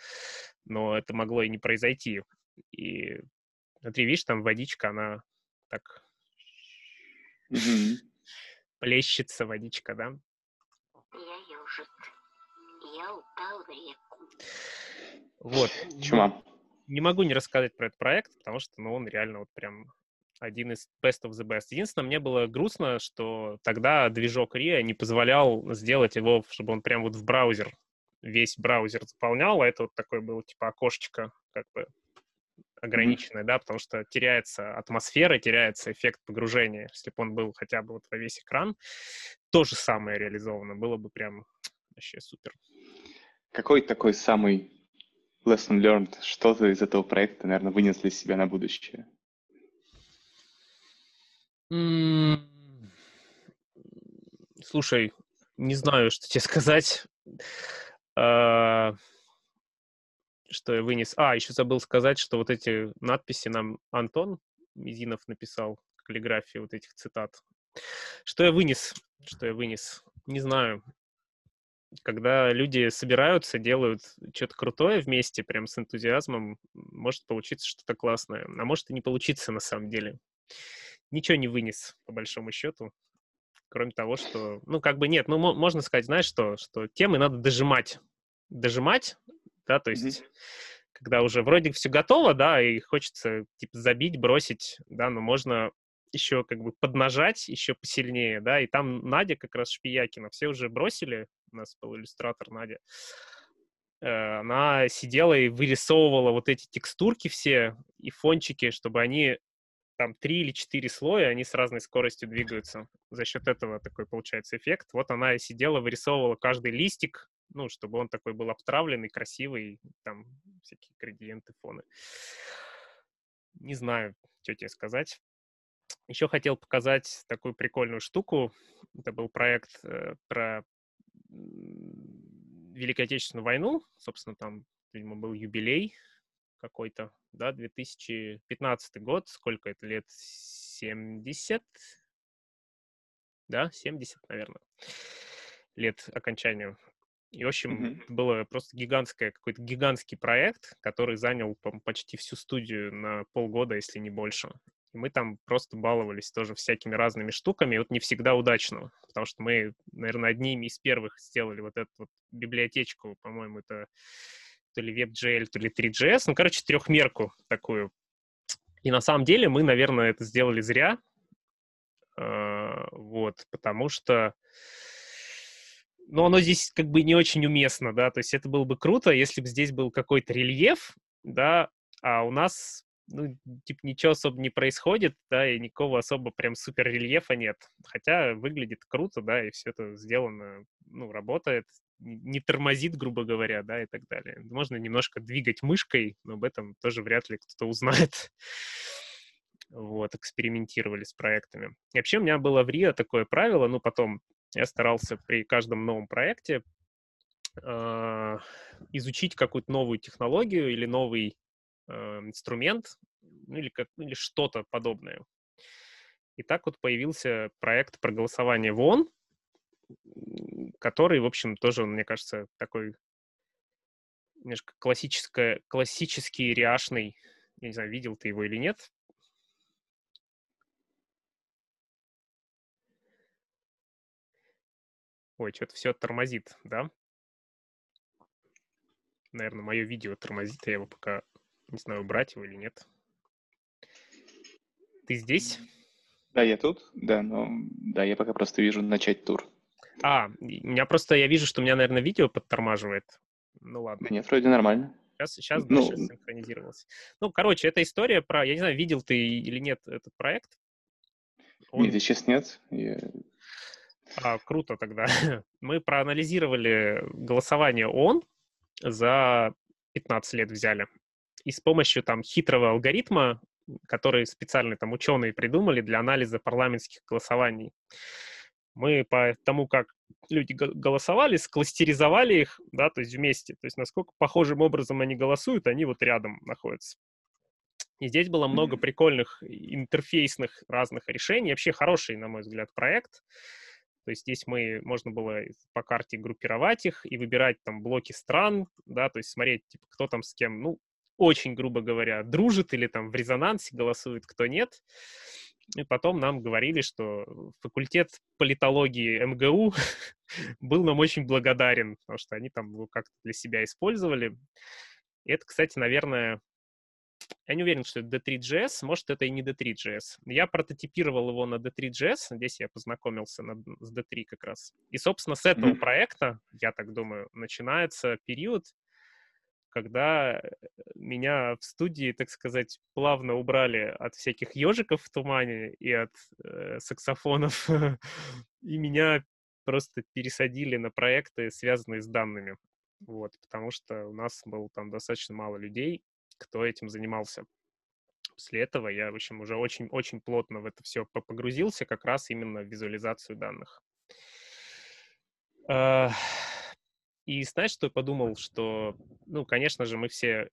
Но это могло и не произойти. И смотри, видишь, там водичка, она так mm-hmm. плещется водичка, да? Я ежик я упал в реку. Вот. Чума. Не могу не рассказать про этот проект, потому что ну, он реально вот прям один из best of the best. Единственное, мне было грустно, что тогда движок RIA не позволял сделать его, чтобы он прям вот в браузер, весь браузер заполнял, а это вот такое было типа окошечко как бы ограниченное, mm-hmm. да, потому что теряется атмосфера, теряется эффект погружения. Если бы он был хотя бы вот во весь экран, то же самое реализовано, было бы прям вообще супер. Какой такой самый lesson learned? Что ты из этого проекта, наверное, вынес для себя на будущее? Слушай, не знаю, что тебе сказать. А, что я вынес? А, еще забыл сказать, что вот эти надписи нам Антон Мизинов написал, каллиграфии вот этих цитат. Что я вынес? Что я вынес? Не знаю когда люди собираются, делают что-то крутое вместе, прям с энтузиазмом, может получиться что-то классное. А может и не получиться на самом деле. Ничего не вынес, по большому счету. Кроме того, что, ну, как бы нет, ну, можно сказать, знаешь что, что темы надо дожимать. Дожимать, да, то есть, mm-hmm. когда уже вроде все готово, да, и хочется, типа, забить, бросить, да, но можно еще как бы поднажать еще посильнее, да, и там Надя как раз Шпиякина, все уже бросили, у нас был иллюстратор Надя, э, она сидела и вырисовывала вот эти текстурки все и фончики, чтобы они там три или четыре слоя, они с разной скоростью двигаются. За счет этого такой получается эффект. Вот она и сидела, вырисовывала каждый листик, ну, чтобы он такой был обтравленный, красивый, там всякие градиенты, фоны. Не знаю, что тебе сказать. Еще хотел показать такую прикольную штуку. Это был проект э, про Великую Отечественную войну. Собственно, там, видимо, был юбилей какой-то, да, 2015 год. Сколько это лет? 70? Да, 70, наверное, лет окончанию. И, в общем, mm-hmm. было просто гигантское, какой-то гигантский проект, который занял почти всю студию на полгода, если не больше. И мы там просто баловались тоже всякими разными штуками, вот не всегда удачно, потому что мы, наверное, одними из первых сделали вот эту вот библиотечку, по-моему, это то ли WebGL, то ли 3GS, ну, короче, трехмерку такую. И на самом деле мы, наверное, это сделали зря, а, вот, потому что но оно здесь как бы не очень уместно, да, то есть это было бы круто, если бы здесь был какой-то рельеф, да, а у нас ну, типа, ничего особо не происходит, да, и никакого особо прям супер рельефа нет. Хотя выглядит круто, да, и все это сделано, ну, работает, не тормозит, грубо говоря, да, и так далее. Можно немножко двигать мышкой, но об этом тоже вряд ли кто-то узнает. [laughs] Вот, экспериментировали с проектами. И вообще у меня было в Рио такое правило, ну, потом я старался при каждом новом проекте э, изучить какую-то новую технологию или новый Э, инструмент ну, или, как, или что-то подобное. И так вот появился проект про голосование в ООН, который, в общем, тоже, мне кажется, такой немножко классическое, классический реашный. Я не знаю, видел ты его или нет. Ой, что-то все тормозит, да? Наверное, мое видео тормозит, я его пока не знаю, убрать его или нет. Ты здесь? Да, я тут, да, но да, я пока просто вижу начать тур. А, у меня просто, я вижу, что у меня, наверное, видео подтормаживает. Ну ладно. Нет, вроде нормально. Сейчас, сейчас, Ну, да, сейчас синхронизировалось. Ну, короче, это история про, я не знаю, видел ты или нет этот проект. Он- Нет, сейчас нет. Я- А, круто тогда. [laughs] Мы проанализировали голосование ООН за 15 лет взяли. И с помощью там хитрого алгоритма, который специально там ученые придумали для анализа парламентских голосований, мы по тому, как люди го- голосовали, скластеризовали их, да, то есть вместе. То есть насколько похожим образом они голосуют, они вот рядом находятся. И здесь было много прикольных интерфейсных разных решений. Вообще хороший, на мой взгляд, проект. То есть здесь мы, можно было по карте группировать их и выбирать там блоки стран, да, то есть смотреть, типа, кто там с кем, ну, очень грубо говоря, дружит или там в резонансе голосует, кто нет. И потом нам говорили, что факультет политологии МГУ [laughs] был нам очень благодарен, потому что они там его как-то для себя использовали. И это, кстати, наверное, я не уверен, что это D3.js, может, это и не D3.js. Я прототипировал его на D3.js, здесь я познакомился на- с D3 как раз. И, собственно, с этого Мгм. проекта, я так думаю, начинается период, когда э, меня в студии, так сказать, плавно убрали от всяких ежиков в тумане и от э, саксофонов, [laughs] и меня просто пересадили на проекты, связанные с данными. Вот, потому что у нас было там достаточно мало людей, кто этим занимался. После этого я, в общем, уже очень-очень плотно в это все погрузился, как раз именно в визуализацию данных. И знаешь, что я подумал, что, ну, конечно же, мы все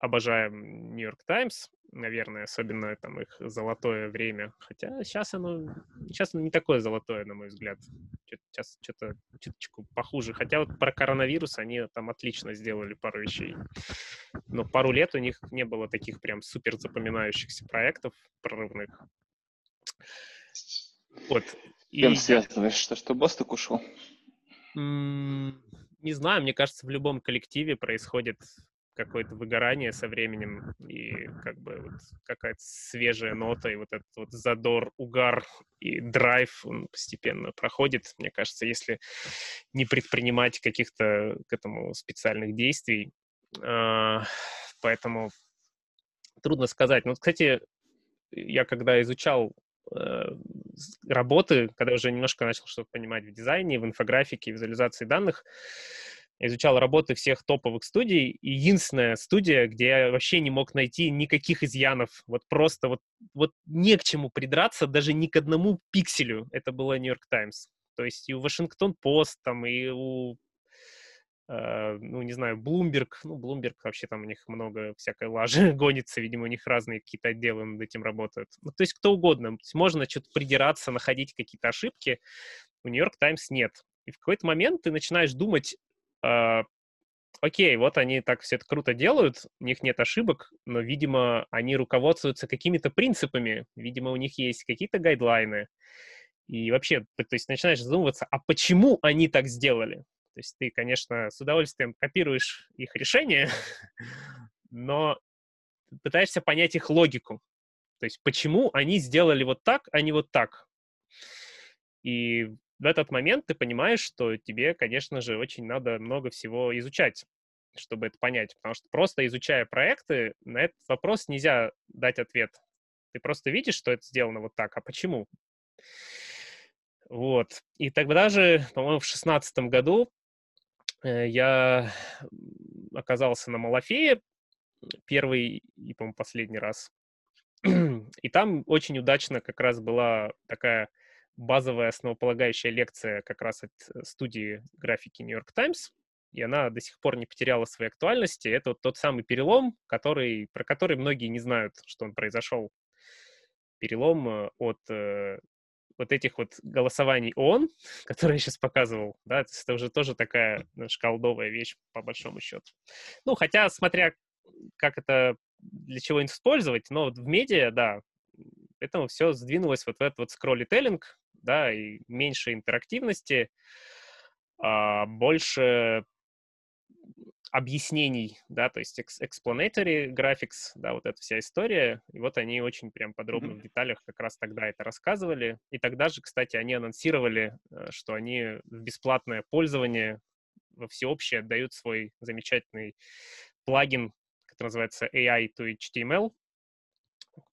обожаем Нью-Йорк Таймс, наверное, особенно там их золотое время. Хотя сейчас оно, сейчас оно не такое золотое, на мой взгляд. Сейчас что-то чуточку похуже. Хотя вот про коронавирус они там отлично сделали пару вещей. Но пару лет у них не было таких прям супер запоминающихся проектов прорывных. Вот. И связываешь, что, что Босток ушел? Не знаю, мне кажется, в любом коллективе происходит какое-то выгорание со временем и как бы вот какая-то свежая нота и вот этот вот задор, угар и драйв он постепенно проходит. Мне кажется, если не предпринимать каких-то к этому специальных действий. А, Поэтому трудно сказать. Ну, кстати, я когда изучал э, работы, когда уже немножко начал что-то понимать в дизайне, в инфографике, визуализации данных, изучал работы всех топовых студий, единственная студия, где я вообще не мог найти никаких изъянов, вот просто вот, вот не к чему придраться, даже ни к одному пикселю, это была Нью-Йорк Таймс. То есть и у Вашингтон Пост, там, и у э, ну, не знаю, Bloomberg, ну, Bloomberg вообще там у них много всякой лажи [laughs] гонится, видимо, у них разные какие-то отделы над этим работают. Ну, то есть кто угодно, то есть можно что-то придираться, находить какие-то ошибки, у Нью-Йорк Таймс нет. И в какой-то момент ты начинаешь думать, а, окей, вот они так все это круто делают, у них нет ошибок, но, видимо, они руководствуются какими-то принципами, видимо, у них есть какие-то гайдлайны, и вообще, то есть начинаешь задумываться, а почему они так сделали? То есть ты, конечно, с удовольствием копируешь их решения, [laughs] но пытаешься понять их логику. То есть почему они сделали вот так, а не вот так. И в этот момент ты понимаешь, что тебе, конечно же, очень надо много всего изучать, чтобы это понять. Потому что просто изучая проекты, на этот вопрос нельзя дать ответ. Ты просто видишь, что это сделано вот так, а почему? Вот. И тогда же, по-моему, в шестнадцатом году я м, оказался на Малафее первый и, по-моему, последний раз. [clears throat] И там очень удачно как раз была такая базовая основополагающая лекция как раз от э, студии графики York Times, и она до сих пор не потеряла своей актуальности. Это вот тот самый перелом, который, про который многие не знают, что он произошел. Перелом э, от э, вот этих вот голосований ООН, [laughs] которые я сейчас показывал, да, это уже тоже такая шкалдовая вещь, по большому счету. Ну, хотя, смотря как это, для чего использовать, но вот в медиа, да, этому все сдвинулось вот в этот вот скроллителлинг, да, и меньше интерактивности, а, больше объяснений, да, то есть explanatory graphics, да, вот эта вся история, и вот они очень прям подробно mm-hmm. в деталях как раз тогда это рассказывали, и тогда же, кстати, они анонсировали, э, что они в бесплатное пользование во всеобщее отдают свой замечательный плагин, который называется AI to HTML,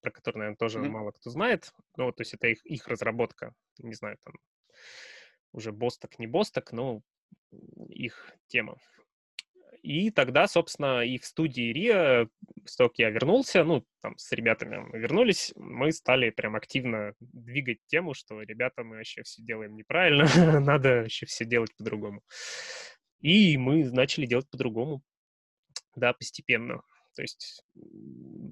про который, наверное, тоже mm-hmm. мало кто знает, ну, вот, то есть это их, их разработка, не знаю, там уже босток, не босток, но их тема. И тогда, собственно, и в студии РИА, с того, как я вернулся, ну, там, с ребятами вернулись, мы стали прям активно двигать тему, что, ребята, мы вообще все делаем неправильно, [laughs] надо вообще все делать по-другому. И мы начали делать по-другому, да, постепенно. То есть,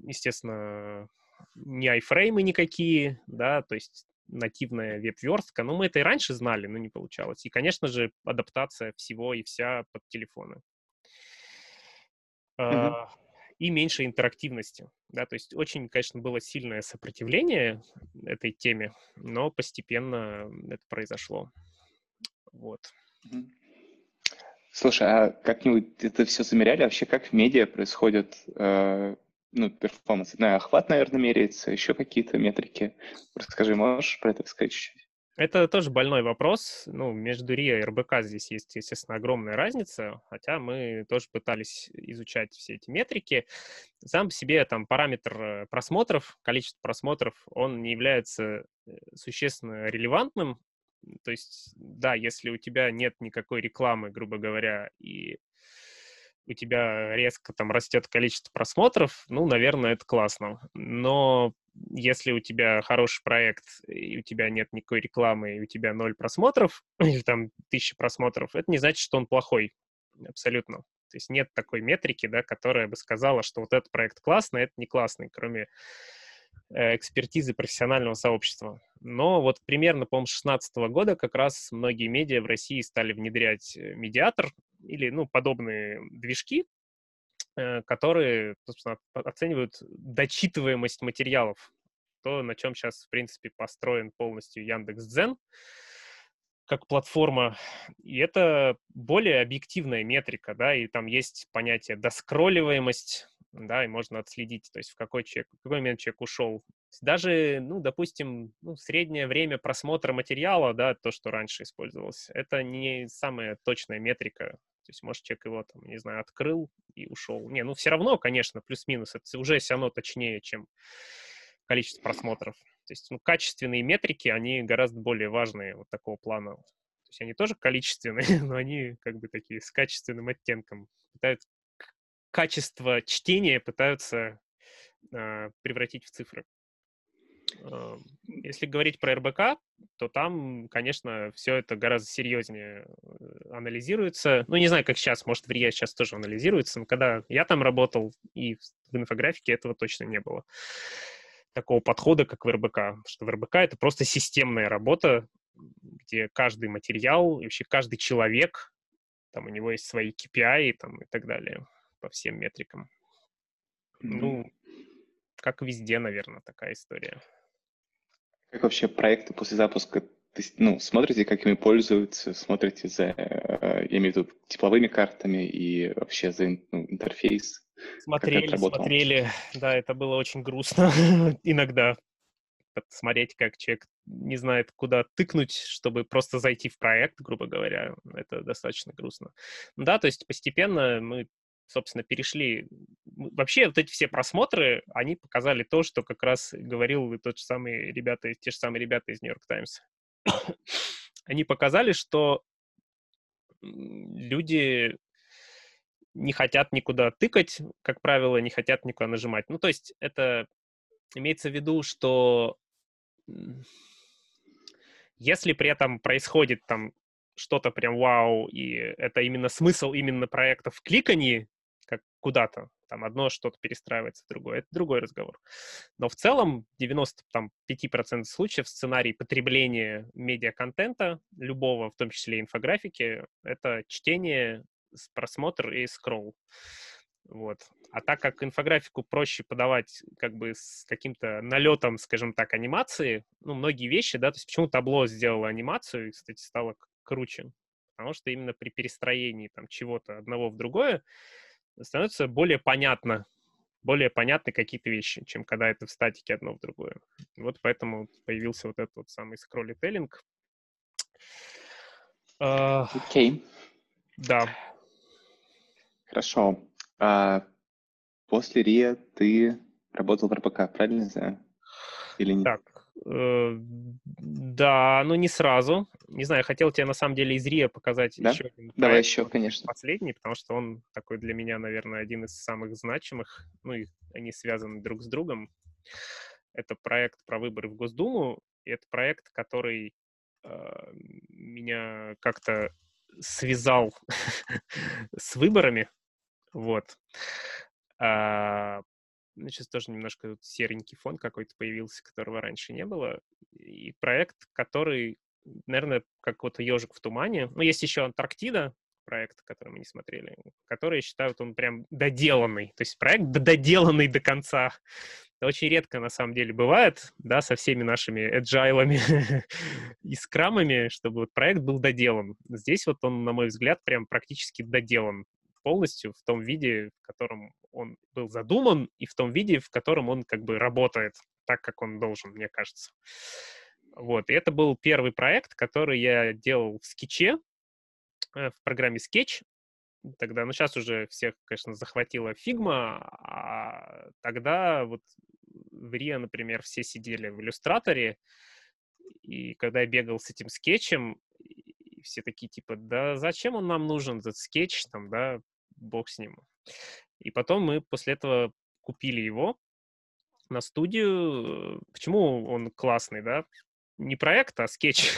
естественно, не айфреймы никакие, да, то есть нативная веб-верстка. Ну, мы это и раньше знали, но не получалось. И, конечно же, адаптация всего и вся под телефоны. Uh-huh. И меньше интерактивности. Да, то есть очень, конечно, было сильное сопротивление этой теме, но постепенно это произошло. Вот. Слушай, а как-нибудь это все замеряли? Вообще, как в медиа происходит э, ну, перформанс? На охват, наверное, меряется, еще какие-то метрики. Расскажи, можешь про это сказать чуть-чуть? Это тоже больной вопрос. Ну, между РИА и РБК здесь есть, естественно, огромная разница, хотя мы тоже пытались изучать все эти метрики. Сам по себе там параметр э, просмотров, количество просмотров, он не является э, существенно релевантным. То есть, да, если у тебя нет никакой рекламы, грубо говоря, и у тебя резко там растет количество просмотров, ну, наверное, это классно. Но если у тебя хороший проект, и у тебя нет никакой рекламы, и у тебя ноль просмотров, [laughs] или там тысяча просмотров, это не значит, что он плохой. Абсолютно. То есть нет такой метрики, да, которая бы сказала, что вот этот проект классный, а это не классный, кроме э, экспертизы профессионального сообщества. Но вот примерно, по-моему, 2016 года как раз многие медиа в России стали внедрять э, медиатор или, ну, подобные движки, которые, собственно, оценивают дочитываемость материалов. То, на чем сейчас, в принципе, построен полностью Яндекс.Дзен как платформа. И это более объективная метрика, да, и там есть понятие доскролливаемость, да, и можно отследить, то есть в какой, человек, в какой момент человек ушел. Даже, ну, допустим, ну, среднее время просмотра материала, да, то, что раньше использовалось, это не самая точная метрика то есть, может, человек его, там, не знаю, открыл и ушел. Не, ну, все равно, конечно, плюс-минус, это уже все равно точнее, чем количество просмотров. То есть, ну, качественные метрики, они гораздо более важные вот такого плана. То есть они тоже количественные, [laughs] но они как бы такие с качественным оттенком. Пытаются качество чтения пытаются э, превратить в цифры. Если говорить про РБК, то там, конечно, все это гораздо серьезнее э, анализируется. Ну, не знаю, как сейчас, может, в РИА сейчас тоже анализируется, но когда я там работал, и в инфографике этого точно не было. Такого подхода, как в РБК. Что в РБК это просто системная работа, где каждый материал и вообще каждый человек, там у него есть свои KPI там, и так далее по всем метрикам. Mm-hmm. Ну, как везде, наверное, такая история. Как вообще проекты после запуска ну, смотрите, как ими пользуются, смотрите за, э, я имею в виду, тепловыми картами и вообще за ну, интерфейс? Смотрели, смотрели. Да, это было очень грустно [laughs] иногда. Смотреть, как человек не знает, куда тыкнуть, чтобы просто зайти в проект, грубо говоря, это достаточно грустно. Да, то есть постепенно мы собственно, перешли... Вообще вот эти все просмотры, они показали то, что как раз говорил тот же самый ребята, те же самые ребята из Нью-Йорк Таймс. [coughs] они показали, что люди не хотят никуда тыкать, как правило, не хотят никуда нажимать. Ну, то есть это имеется в виду, что если при этом происходит там что-то прям вау, и это именно смысл именно проекта в кликании, куда-то. Там одно что-то перестраивается в другое. Это другой разговор. Но в целом 95% случаев сценарий потребления медиаконтента, любого, в том числе инфографики, это чтение, просмотр и скролл. Вот. А так как инфографику проще подавать как бы с каким-то налетом, скажем так, анимации, ну, многие вещи, да, то есть почему табло сделало анимацию и, кстати, стало круче, потому что именно при перестроении там чего-то одного в другое становится более понятно, более понятны какие-то вещи, чем когда это в статике одно в другое. Вот поэтому появился вот этот вот самый скроллителлинг. А, Окей. Okay. Да. Хорошо. А после РИА ты работал в РБК, правильно знаю? Или нет? Так, э, да, но не сразу. Не знаю, хотел тебе на самом деле из РИА показать да? еще один Давай еще, конечно. Последний, потому что он такой для меня, наверное, один из самых значимых. Ну, и они связаны друг с другом. Это проект про выборы в Госдуму. И это проект, который э, меня как-то связал [laughs] с выборами. Вот. А, ну, сейчас тоже немножко серенький фон какой-то появился, которого раньше не было. И проект, который, наверное, как вот ежик в тумане. Ну, есть еще Антарктида, проект, который мы не смотрели, который, я считаю, вот он прям доделанный. То есть проект доделанный до конца. Это очень редко, на самом деле, бывает, да, со всеми нашими agile [laughs] и скрамами, чтобы вот проект был доделан. Здесь вот он, на мой взгляд, прям практически доделан полностью в том виде, в котором он был задуман, и в том виде, в котором он как бы работает так, как он должен, мне кажется. Вот, и это был первый проект, который я делал в скетче, э, в программе Sketch. Тогда, ну, сейчас уже всех, конечно, захватила Figma, а тогда вот в Рио, например, все сидели в иллюстраторе, и когда я бегал с этим скетчем, все такие типа, да зачем он нам нужен, этот скетч, там, да, бог с ним. И потом мы после этого купили его на студию. Почему он классный, да? Не проект, а скетч.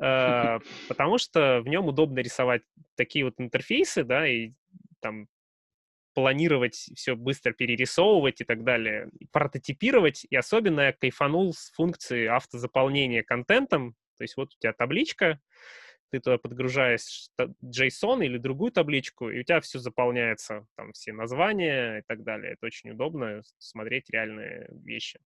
А, [laughs] [laughs] потому что в нем удобно рисовать такие вот интерфейсы, да, и там планировать, все быстро перерисовывать и так далее, прототипировать. И особенно я кайфанул с функцией автозаполнения контентом. То есть вот у тебя табличка, ты туда подгружаешь JSON или другую табличку, и у тебя все заполняется, там все названия и так далее. Это очень удобно смотреть реальные вещи.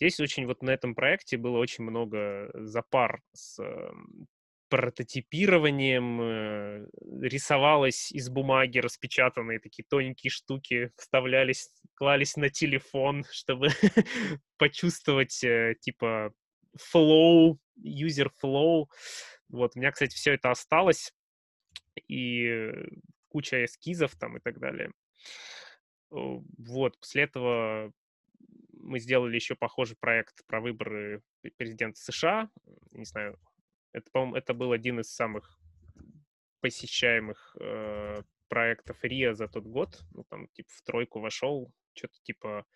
Здесь очень вот на этом проекте было очень много запар с эм, прототипированием, э, рисовалось из бумаги распечатанные такие тоненькие штуки, вставлялись, клались на телефон, [laughs] чтобы почувствовать э, типа flow, user flow. Вот, у меня, кстати, все это осталось, и куча эскизов там и так далее. Вот, после этого мы сделали еще похожий проект про выборы президента США. Не знаю, это, по-моему, это был один из самых посещаемых э, проектов РИА за тот год. Ну, там, типа, в тройку вошел, что-то типа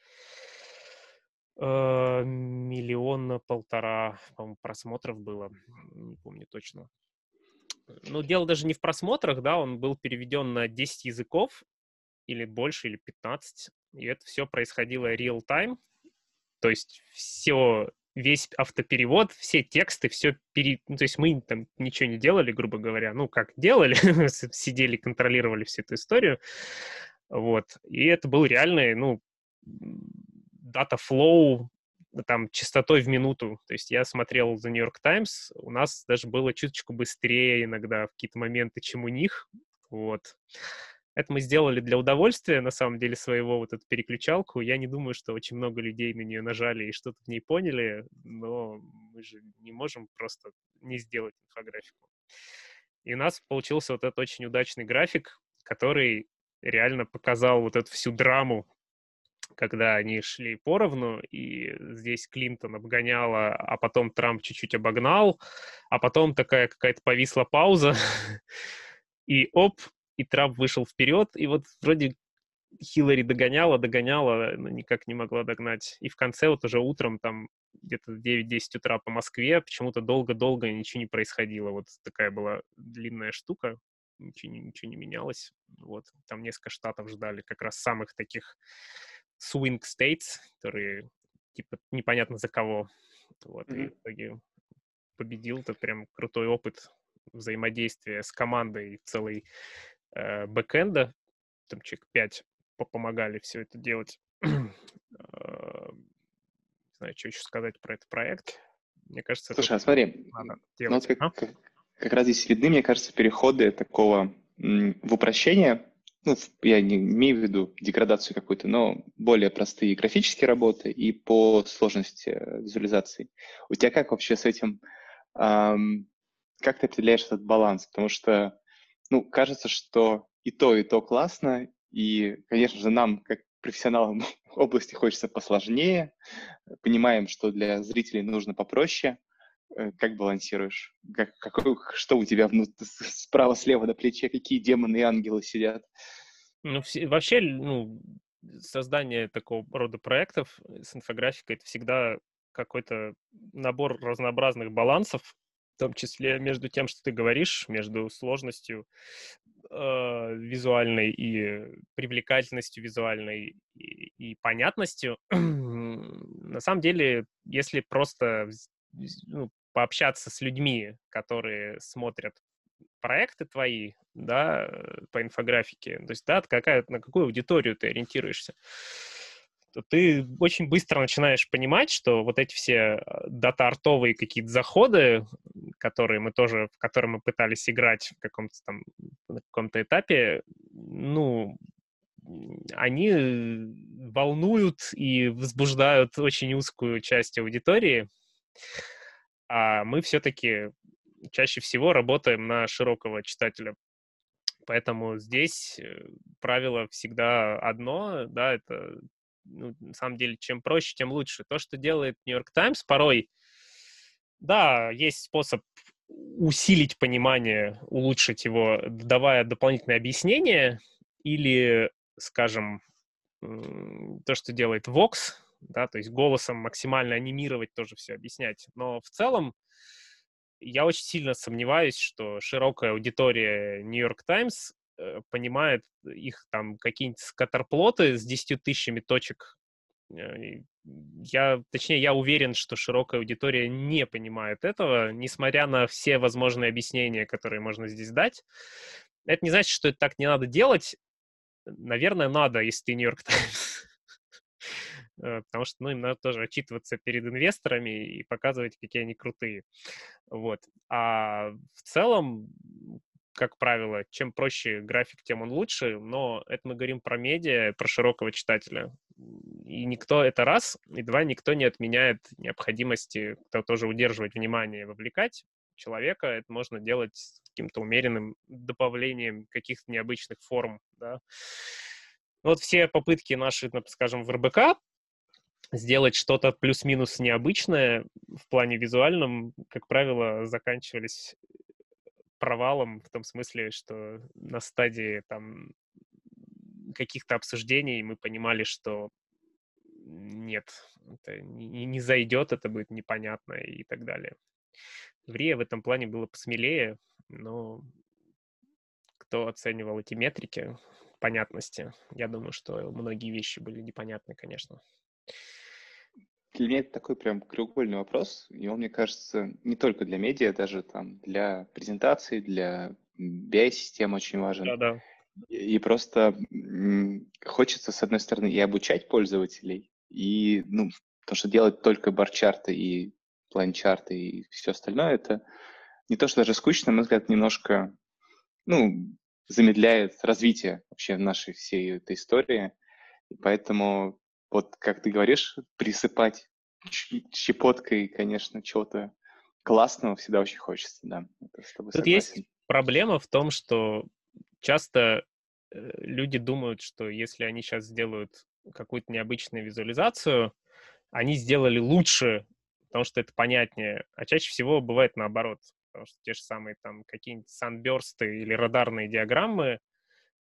э, миллиона полтора, по-моему, просмотров было, не помню точно. Ну, дело даже не в просмотрах, да, он был переведен на 10 языков, или больше, или 15, и это все происходило real-time, то есть все, весь автоперевод, все тексты, все пере... Ну, то есть мы там ничего не делали, грубо говоря, ну, как делали, [laughs] сидели, контролировали всю эту историю, вот, и это был реальный, ну, дата flow там частотой в минуту. То есть я смотрел The New York Times, у нас даже было чуточку быстрее иногда в какие-то моменты, чем у них. Вот. Это мы сделали для удовольствия, на самом деле, своего вот эту переключалку. Я не думаю, что очень много людей на нее нажали и что-то в ней поняли, но мы же не можем просто не сделать инфографику. И у нас получился вот этот очень удачный график, который реально показал вот эту всю драму когда они шли поровну, и здесь Клинтон обгоняла, а потом Трамп чуть-чуть обогнал, а потом такая какая-то повисла пауза, [laughs] и оп, и Трамп вышел вперед, и вот вроде Хиллари догоняла, догоняла, но никак не могла догнать. И в конце вот уже утром там где-то 9-10 утра по Москве почему-то долго-долго ничего не происходило. Вот такая была длинная штука, ничего, ничего не менялось. Вот, там несколько штатов ждали как раз самых таких swing states, которые типа непонятно за кого. Вот, mm-hmm. и в итоге победил. Это прям крутой опыт взаимодействия с командой целой э, бэкэнда. Там человек 5 помогали все это делать. Э, [clears throat] не знаю, что еще сказать про этот проект. Мне кажется, Слушай, а смотри, надо делать. Ну, как, а? как раз здесь видны, мне кажется, переходы такого в упрощение, ну, я не имею в виду деградацию какую-то, но более простые графические работы и по сложности э, визуализации. У тебя как вообще с этим, эм, как ты определяешь этот баланс? Потому что, ну, кажется, что и то, и то классно, и, конечно же, нам, как профессионалам [laughs] области, хочется посложнее, понимаем, что для зрителей нужно попроще, Э, как балансируешь? Как, какой, что у тебя внутри, справа-слева на плече? Какие демоны и ангелы сидят? Ну, все, вообще, ну, создание такого рода проектов с инфографикой — это всегда какой-то набор разнообразных балансов, в том числе между тем, что ты говоришь, между сложностью э, визуальной и привлекательностью визуальной и, и понятностью. [clears throat] На самом деле, если просто ну, пообщаться с людьми, которые смотрят проекты твои, да, по инфографике, то есть, да, какая, на какую аудиторию ты ориентируешься, ты очень быстро начинаешь понимать, что вот эти все э, дата-артовые какие-то заходы, которые мы тоже, в которые мы пытались играть в каком-то там, на каком-то этапе, ну, они волнуют и возбуждают очень узкую часть аудитории, а мы все-таки чаще всего работаем на широкого читателя. Поэтому здесь э, правило всегда одно, да, это ну, на самом деле, чем проще, тем лучше. То, что делает Нью-Йорк Таймс, порой, да, есть способ усилить понимание, улучшить его, давая дополнительные объяснения, или, скажем, то, что делает Vox, да, то есть голосом максимально анимировать, тоже все объяснять. Но в целом я очень сильно сомневаюсь, что широкая аудитория New York Times понимает их там какие-нибудь скатерплоты с 10 тысячами точек. Э, я, точнее, я уверен, что широкая аудитория не понимает этого, несмотря на все возможные объяснения, которые можно здесь дать. Это не значит, что это так не надо делать. Наверное, надо, если ты Нью-Йорк Таймс. [laughs] Э, потому что, ну, им надо тоже отчитываться перед инвесторами и показывать, какие они крутые. Вот. А в целом, как правило, чем проще график, тем он лучше, но это мы говорим про медиа, про широкого читателя. И никто, это раз, и два, никто не отменяет необходимости тоже удерживать внимание, вовлекать человека. Это можно делать с каким-то умеренным добавлением каких-то необычных форм, да. Вот все попытки наши, скажем, в РБК сделать что-то плюс-минус необычное в плане визуальном, как правило, заканчивались провалом в том смысле, что на стадии там каких-то обсуждений мы понимали, что нет, это не, не зайдет, это будет непонятно и так далее. В Рио в этом плане было посмелее, но кто оценивал эти метрики понятности, я думаю, что многие вещи были непонятны, конечно. Для меня это такой прям краеугольный вопрос, и он, мне кажется, не только для медиа, даже там для презентации, для BI-систем очень важен. Да-да. И просто хочется, с одной стороны, и обучать пользователей, и, ну, то, что делать только бар-чарты и план-чарты и все остальное, это не то, что даже скучно, на мой взгляд, немножко, ну, замедляет развитие вообще нашей всей этой истории. И поэтому вот как ты говоришь, присыпать щепоткой, конечно, чего-то классного всегда очень хочется, да. Тут есть проблема в том, что часто э, люди думают, что если они сейчас сделают какую-то необычную визуализацию, они сделали лучше, потому что это понятнее. А чаще всего бывает наоборот, потому что те же самые там какие-нибудь санберсты или радарные диаграммы,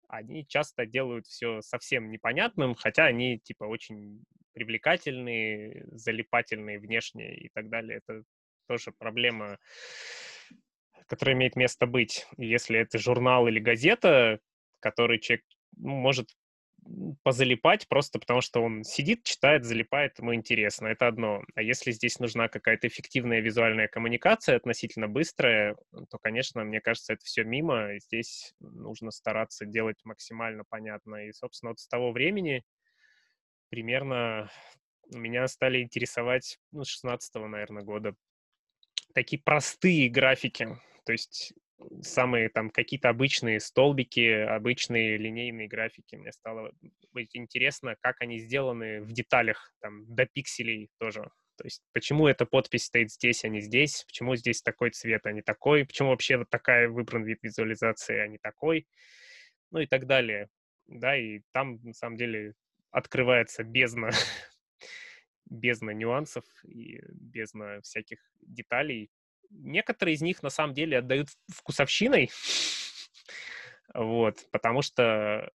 они часто делают все совсем непонятным, хотя они типа очень привлекательные, залипательные внешне и так далее. Это тоже проблема, которая имеет место быть. Если это журнал или газета, который человек ну, может позалипать просто потому, что он сидит, читает, залипает, ему интересно. Это одно. А если здесь нужна какая-то эффективная визуальная коммуникация, относительно быстрая, то, конечно, мне кажется, это все мимо. Здесь нужно стараться делать максимально понятно. И, собственно, вот с того времени примерно меня стали интересовать, ну, с 16 наверное, года такие простые графики, То есть самые там какие-то обычные столбики, обычные линейные графики. Мне стало быть интересно, как они сделаны в деталях, там, до пикселей тоже. То есть почему эта подпись стоит здесь, а не здесь, почему здесь такой цвет, а не такой, почему вообще вот такая выбран вид визуализации, а не такой, ну и так далее. Да, и там, на самом деле, открывается бездна, [laughs] бездна нюансов и бездна всяких деталей, некоторые из них на самом деле отдают вкусовщиной, вот, потому что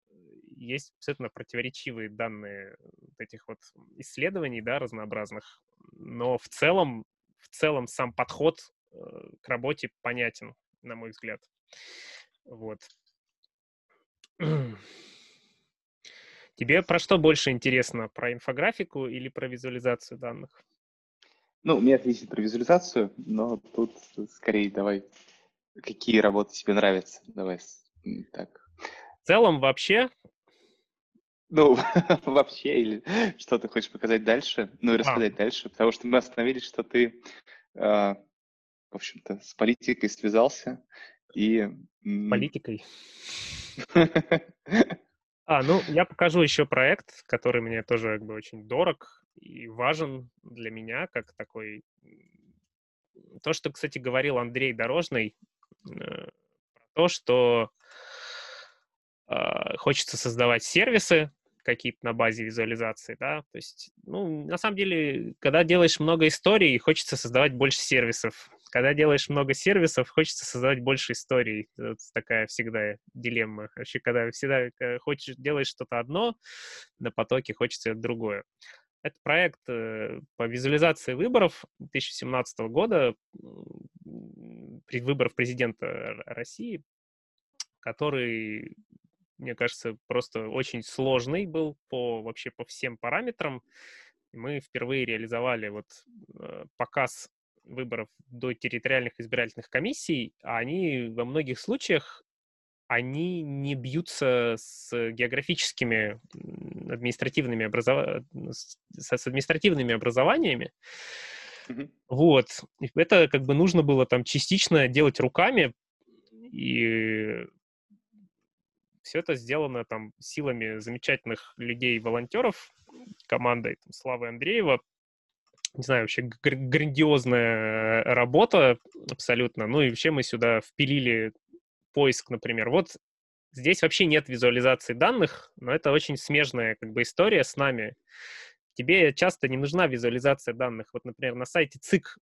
есть абсолютно противоречивые данные этих вот исследований, да, разнообразных, но в целом, в целом сам подход э, к работе понятен, на мой взгляд. Вот. Тебе про что больше интересно? Про инфографику или про визуализацию данных? Ну, у меня ответить про визуализацию, но тут скорее давай, какие работы тебе нравятся? Давай так. В целом вообще? Ну, [laughs] вообще, или что ты хочешь показать дальше, ну и а. рассказать а. дальше, потому что мы остановились, что ты, э, в общем-то, с политикой связался и... Политикой? [laughs] А, ну, я покажу еще проект, который мне тоже как бы очень дорог и важен для меня, как такой... То, что, кстати, говорил Андрей Дорожный, э, про то, что э, хочется создавать сервисы какие-то на базе визуализации, да, то есть, ну, на самом деле, когда делаешь много историй, хочется создавать больше сервисов, когда делаешь много сервисов, хочется создавать больше историй. Это такая всегда дилемма. Вообще, когда всегда э, хочешь, делаешь что-то одно, на потоке хочется другое. Это проект э, по визуализации выборов 2017 года, выборов президента России, который, мне кажется, просто очень сложный был по вообще по всем параметрам. Мы впервые реализовали вот э, показ выборов до территориальных избирательных комиссий, а они во многих случаях они не бьются с географическими административными образов... с административными образованиями. Mm-hmm. Вот. Это как бы нужно было там частично делать руками, и все это сделано там силами замечательных людей-волонтеров, командой там, Славы Андреева, не знаю, вообще грандиозная работа абсолютно. Ну и вообще мы сюда впилили поиск, например. Вот здесь вообще нет визуализации данных, но это очень смежная как бы история с нами. Тебе часто не нужна визуализация данных. Вот, например, на сайте ЦИК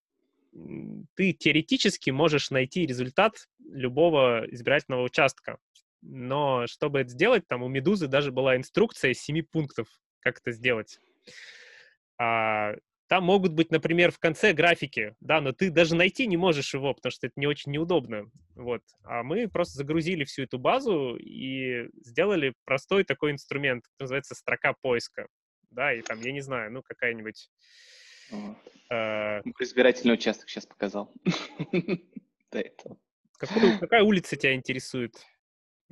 ты теоретически можешь найти результат любого избирательного участка. Но чтобы это сделать, там у Медузы даже была инструкция из семи пунктов, как это сделать. А там могут быть, например, в конце графики, да, но ты даже найти не можешь его, потому что это не очень неудобно. Вот. А мы просто загрузили всю эту базу и сделали простой такой инструмент, называется строка поиска. Да, и там, я не знаю, ну, какая-нибудь... Э... Избирательный участок сейчас показал. [laughs] До этого. Какая улица тебя интересует?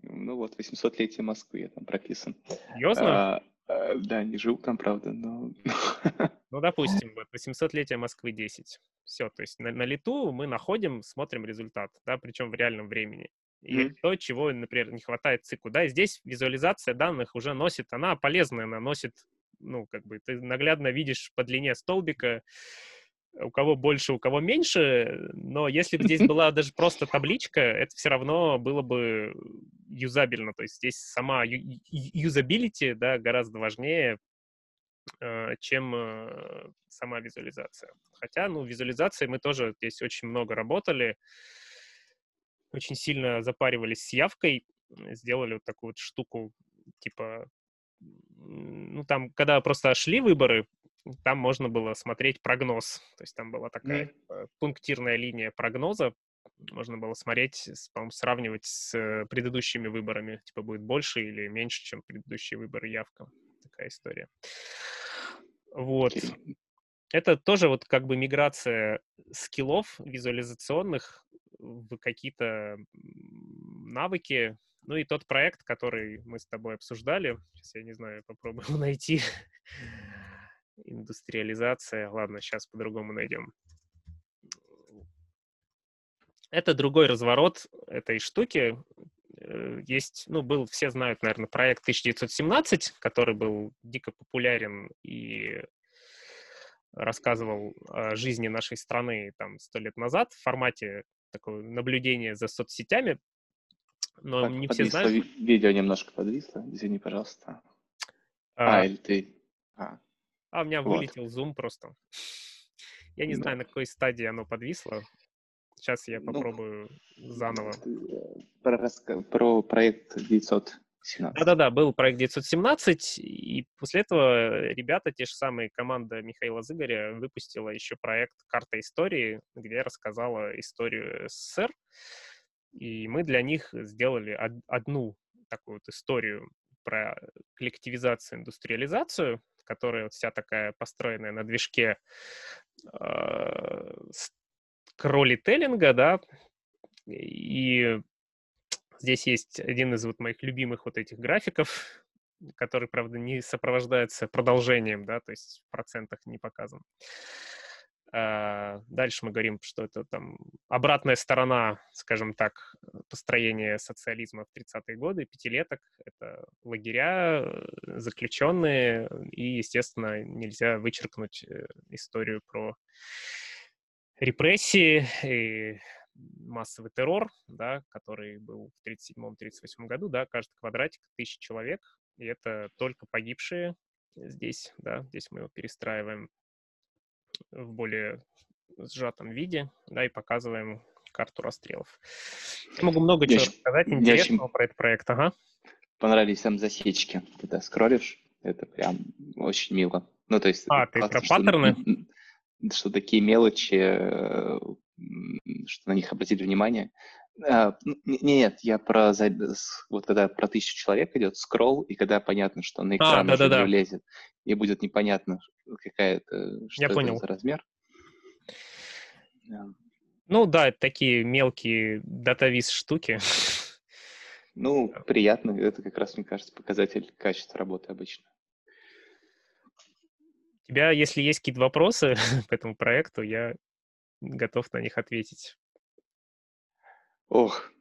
Ну вот, 800-летие Москвы, я там прописан. Серьезно? А, а, да, не живу там, правда, но... [laughs] Ну, допустим, вот 800-летие Москвы 10. Все, то есть на, на лету мы находим, смотрим результат, да, причем в реальном времени. И mm-hmm. то, чего, например, не хватает циклу. Да, и здесь визуализация данных уже носит, она полезная, она носит, ну, как бы, ты наглядно видишь по длине столбика, у кого больше, у кого меньше, но если бы здесь [laughs] была даже просто табличка, это все равно было бы юзабельно, то есть здесь сама юзабилити, да, гораздо важнее, Э, чем э, сама визуализация. Хотя, ну, визуализацией мы тоже здесь очень много работали, очень сильно запаривались с явкой, сделали вот такую вот штуку, типа, ну, там, когда просто шли выборы, там можно было смотреть прогноз. То есть там была такая mm. пунктирная линия прогноза. Можно было смотреть, по-моему, сравнивать с предыдущими выборами. Типа будет больше или меньше, чем предыдущие выборы явка такая история. Вот. Это тоже вот как бы миграция скиллов визуализационных в какие-то навыки. Ну и тот проект, который мы с тобой обсуждали, сейчас я не знаю, попробую найти. Индустриализация. Ладно, сейчас по-другому найдем. Это другой разворот этой штуки. Э, есть, ну, был, все знают, наверное, проект 1917, который был дико популярен и рассказывал о жизни нашей страны там сто лет назад в формате такого наблюдения за соцсетями. Но Так, не все знают. ви- видео немножко подвисло, извини, пожалуйста. А, А, или ты... А, а у меня вот. вылетел зум просто. Я не Да. знаю, на какой стадии оно подвисло. Сейчас я Ну, попробую заново. ты, э, Про, про проект 917. Да-да-да, был проект 917, и после этого ребята, те же самые, команда Михаила Зыгоря, выпустила еще проект «Карта истории», где рассказала историю СССР, и мы для них сделали од- одну такую вот историю про коллективизацию, индустриализацию, которая вот вся такая построенная на движке э, с- кролителлинга, да, и Здесь есть один из вот моих любимых вот этих графиков, который, правда, не сопровождается продолжением, да, то есть в процентах не показан. А, Дальше мы говорим, что это там обратная сторона, скажем так, построения социализма в 30-е годы, пятилеток. Это лагеря, э, заключенные, и, естественно, нельзя вычеркнуть э, историю про репрессии и массовый террор, да, который был в 1937-1938 году, да, каждый квадратик тысяча человек, и это только погибшие здесь, да, здесь мы его перестраиваем в более сжатом виде, да, и показываем карту расстрелов. Могу много чего мне интересного про этот проект, ага. Понравились там засечки, когда скроллишь, это прям очень мило. Ну, то есть... А, ты классно, про что- паттерны? м, Что такие мелочи, э, что на них обратили внимание. А, Нет, я про вот когда про тысячу человек идет скролл, и когда понятно, что на экран уже да-да-да. не влезет, и будет непонятно, какая это, что Я это понял. за размер. Да. Ну да, это такие мелкие датавиз штуки. Ну, приятно, это как раз, мне кажется, показатель качества работы обычно. У тебя, если есть какие-то вопросы [laughs] по этому проекту, я готов на них ответить. Ох,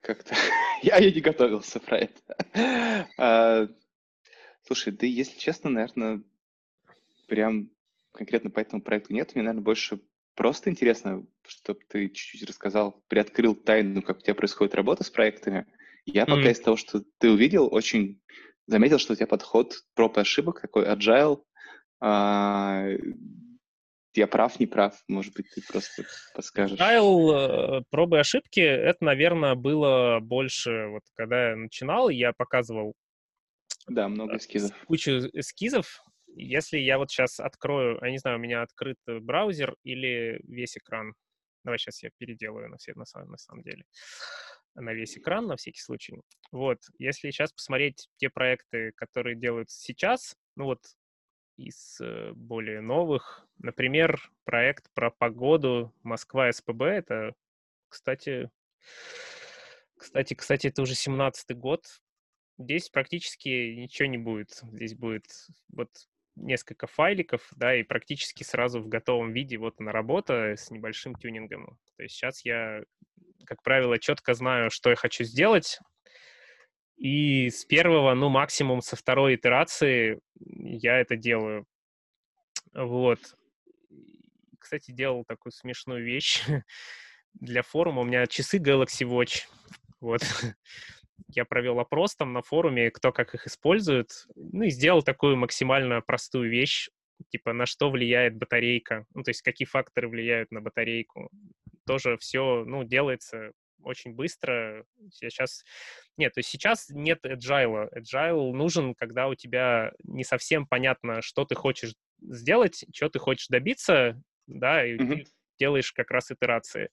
как-то [laughs] я и не готовился про это. [laughs] А, Слушай, да если честно, наверное, прям конкретно по этому проекту нет. Мне, наверное, больше просто интересно, чтобы ты чуть-чуть рассказал, приоткрыл тайну, как у тебя происходит работа с проектами. Я пока Мгм. из того, что ты увидел, очень заметил, что у тебя подход проб и ошибок, такой agile. А, Я прав, не прав? Может быть, ты просто подскажешь. Тайл, э, пробы и ошибки, это, наверное, было больше, вот когда я начинал, я показывал Да, много эскизов. кучу эскизов. Если я вот сейчас открою, я не знаю, у меня открыт э, браузер или весь экран. Давай сейчас я переделаю на, все, на, самом, на самом деле. На весь экран, на всякий случай. Вот, если сейчас посмотреть те проекты, которые делаются сейчас, ну вот из э, более новых, например, проект про погоду Москва СПБ, это, кстати, кстати, кстати, это уже 17-й год, здесь практически ничего не будет. Здесь будет вот несколько файликов, да, и практически сразу в готовом виде вот она работа с небольшим тюнингом. То есть сейчас я, как правило, четко знаю, что я хочу сделать, и с первого, ну, максимум со второй итерации я это делаю. Вот. Кстати, делал такую смешную вещь [laughs] для форума. У меня часы Galaxy Watch. Вот. [laughs] Я провел опрос там на форуме, кто как их использует. Ну и сделал такую максимально простую вещь, типа на что влияет батарейка. Ну, то есть какие факторы влияют на батарейку. Тоже все, ну, делается очень быстро. Сейчас... Нет, то есть сейчас нет agile. Agile нужен, когда у тебя не совсем понятно, что ты хочешь сделать, что ты хочешь добиться, да, и Мгм. ты делаешь как раз итерации.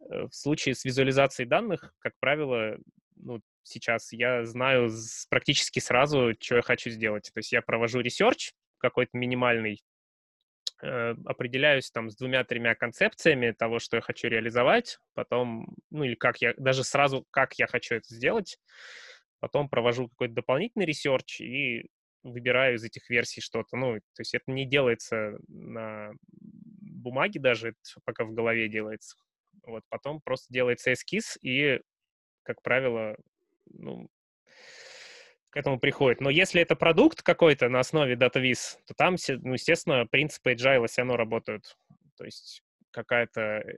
Э, В случае с визуализацией данных, как правило, ну, сейчас я знаю практически сразу, что я хочу сделать. То есть я провожу research какой-то минимальный, определяюсь там с двумя-тремя концепциями того, что я хочу реализовать, потом, ну или как я, даже сразу, как я хочу это сделать, потом провожу какой-то дополнительный research и выбираю из этих версий что-то. Ну, то есть это не делается на бумаге даже, это пока в голове делается. Вот потом просто делается эскиз, и, как правило, ну, к этому приходит. Но если это продукт какой-то на основе DataVis, то там, ну, естественно, принципы agile все равно работают. То есть какая-то э,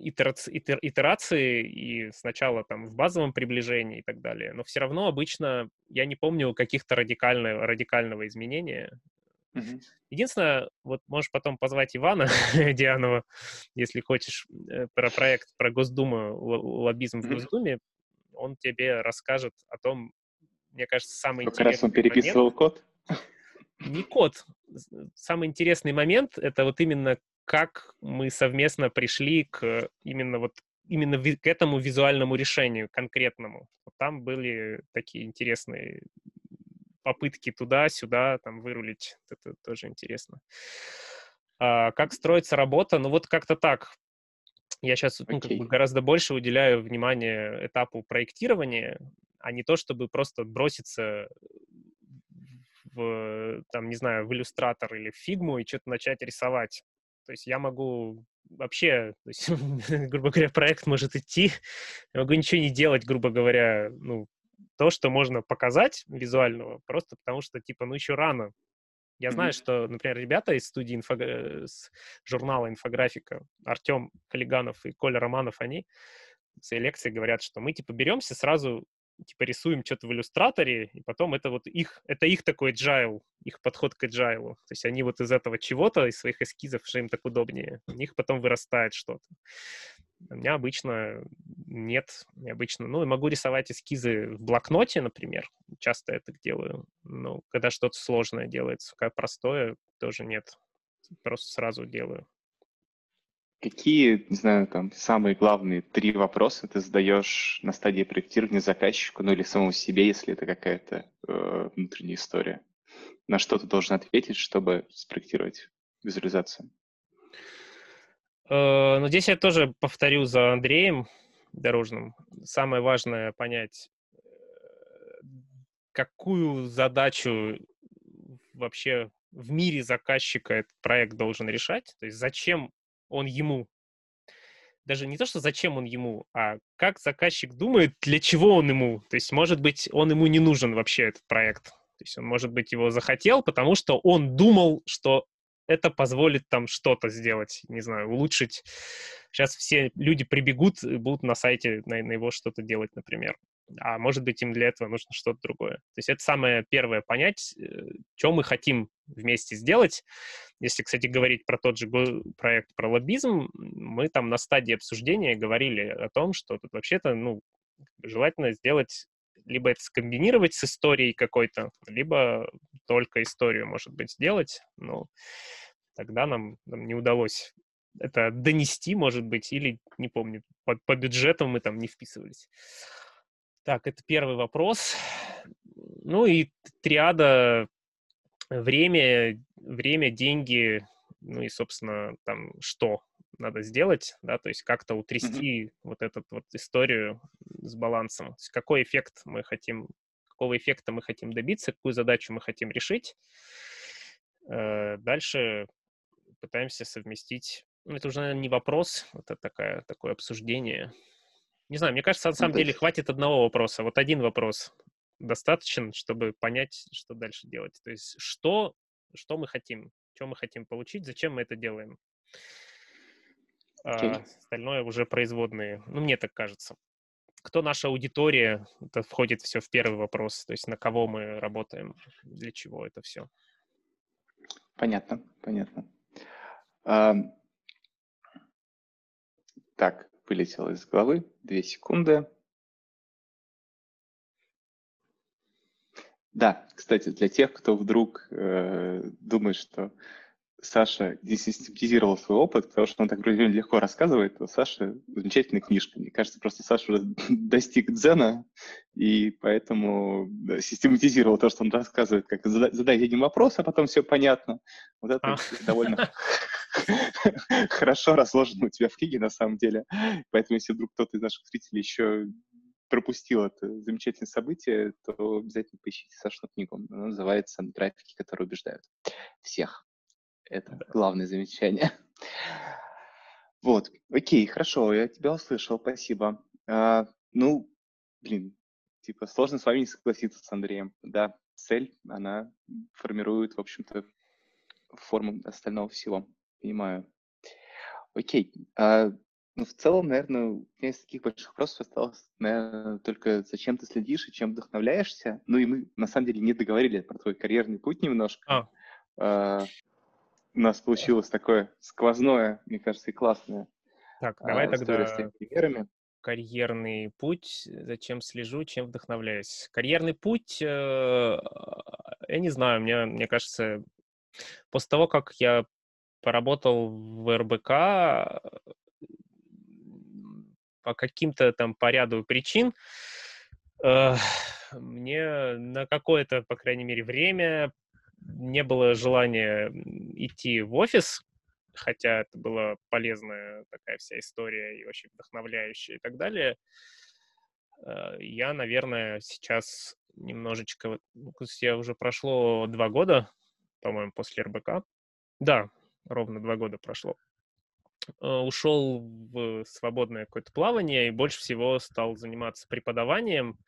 итерации и сначала там в базовом приближении и так далее. Но все равно обычно я не помню каких-то радикального, радикального изменения. Mm-hmm. Единственное, вот можешь потом позвать Ивана [laughs] Дианова, если хочешь, э, про проект, про Госдуму, лоббизм mm-hmm. в Госдуме, он тебе расскажет о том, мне кажется, самый Как интересный раз он переписывал момент, код? Не код. Самый интересный момент — это вот именно как мы совместно пришли к именно вот именно к этому визуальному решению конкретному. Вот там были такие интересные попытки туда-сюда там вырулить. Это тоже интересно. А, как строится работа? Ну вот как-то так. Я сейчас okay. ну, как бы гораздо больше уделяю внимание этапу проектирования, а не то, чтобы просто броситься в, там, не знаю, в иллюстратор или в фигму и что-то начать рисовать. То есть я могу вообще, то есть, [laughs] грубо говоря, проект может идти, я могу ничего не делать, грубо говоря, ну, то, что можно показать визуального, просто потому что, типа, ну, еще рано. Я знаю, mm-hmm. что, например, ребята из студии инфо... с журнала «Инфографика», Артем Калиганов и Коля Романов, они в своей лекции говорят, что мы, типа, беремся сразу типа рисуем что-то в иллюстраторе, и потом это вот их, это их такой agile, их подход к agile. То есть они вот из этого чего-то, из своих эскизов, что им так удобнее, у них потом вырастает что-то. У меня обычно нет, обычно, ну, могу рисовать эскизы в блокноте, например, часто это делаю, но когда что-то сложное делается, как простое, тоже нет, просто сразу делаю. Какие, не знаю, там, самые главные три вопроса ты задаешь на стадии проектирования заказчику, ну или самому себе, если это какая-то э, внутренняя история? На что ты должен ответить, чтобы спроектировать визуализацию? Э, ну, здесь я тоже повторю за Андреем Дорожным. Самое важное понять, какую задачу вообще в мире заказчика этот проект должен решать. То есть зачем он ему. Даже не то, что зачем он ему, а как заказчик думает, для чего он ему. То есть, может быть, он ему не нужен вообще, этот проект. То есть он, может быть, его захотел, потому что он думал, что это позволит там что-то сделать, не знаю, улучшить. Сейчас все люди прибегут и будут на сайте на, на его что-то делать, например а может быть им для этого нужно что-то другое. То есть это самое первое понять, э, что мы хотим вместе сделать. Если, кстати, говорить про тот же проект про лоббизм, мы там на стадии обсуждения говорили о том, что тут вообще-то, ну, желательно сделать либо это скомбинировать с историей какой-то, либо только историю, может быть, сделать. Но тогда нам, нам не удалось это донести, может быть, или, не помню, по, по бюджету мы там не вписывались. Так, это первый вопрос. Ну и триада время, время, деньги, ну и, собственно, там что надо сделать, да, то есть как-то утрясти mm-hmm. вот эту вот историю с балансом. То есть какой эффект мы хотим, какого эффекта мы хотим добиться, какую задачу мы хотим решить. Э, дальше пытаемся совместить. Ну, это уже, наверное, не вопрос, это такая, такое обсуждение. Не знаю, мне кажется, на самом деле хватит одного вопроса. Вот один вопрос достаточен, чтобы понять, что дальше делать. То есть что, что мы хотим, что мы хотим получить, зачем мы это делаем. Okay. А, остальное уже производные. Ну, мне так кажется. Кто наша аудитория, это входит все в первый вопрос. То есть на кого мы работаем, для чего это все. Понятно, понятно. А, так, вылетело из головы. Две секунды. Да, кстати, для тех, кто вдруг э, думает, что Саша десистематизировал свой опыт, потому что он так вроде легко рассказывает, то Саша замечательная книжка. Мне кажется, просто Саша уже [laughs] достиг дзена, и поэтому да, систематизировал то, что он рассказывает, как задать один вопрос, а потом все понятно. Вот это а. довольно [laughs] [laughs] хорошо разложено у тебя в книге, на самом деле. Поэтому, если вдруг кто-то из наших зрителей еще пропустил это замечательное событие, то обязательно поищите Сашину книгу. Она называется «Графики, которые убеждают всех». Это главное замечание. Вот, окей, хорошо, я тебя услышал, спасибо. А, ну, блин, типа сложно с вами не согласиться с Андреем. Да, цель, она формирует, в общем-то, форму остального всего. Понимаю. Окей. А, ну, в целом, наверное, у меня из таких больших вопросов осталось, наверное, только зачем ты следишь и чем вдохновляешься. Ну и мы, на самом деле, не договорили про твой карьерный путь немножко. А. А, у нас получилось такое сквозное, мне кажется, и классное. Так, давай а, тогда с примерами. карьерный путь, зачем слежу, чем вдохновляюсь. Карьерный путь, э, я не знаю, мне, мне кажется, после того, как я поработал в РБК, по каким-то там по ряду причин, э, мне на какое-то, по крайней мере, время не было желания идти в офис, хотя это была полезная такая вся история и очень вдохновляющая и так далее. Э, я, наверное, сейчас немножечко... Ну, я уже прошло два года, по-моему, после РБК. Да, ровно два года прошло. Э, ушел в свободное какое-то плавание и больше всего стал заниматься преподаванием.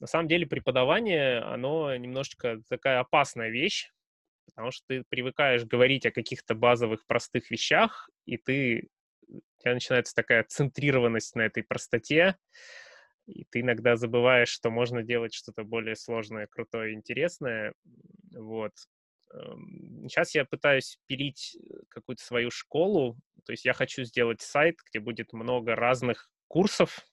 На самом деле преподавание, оно немножечко такая опасная вещь, потому что ты привыкаешь говорить о каких-то базовых простых вещах, и ты, у тебя начинается такая центрированность на этой простоте, и ты иногда забываешь, что можно делать что-то более сложное, крутое, интересное. Вот. Сейчас эм, я пытаюсь пилить э, какую-то свою школу, то есть я хочу сделать сайт, где будет много разных курсов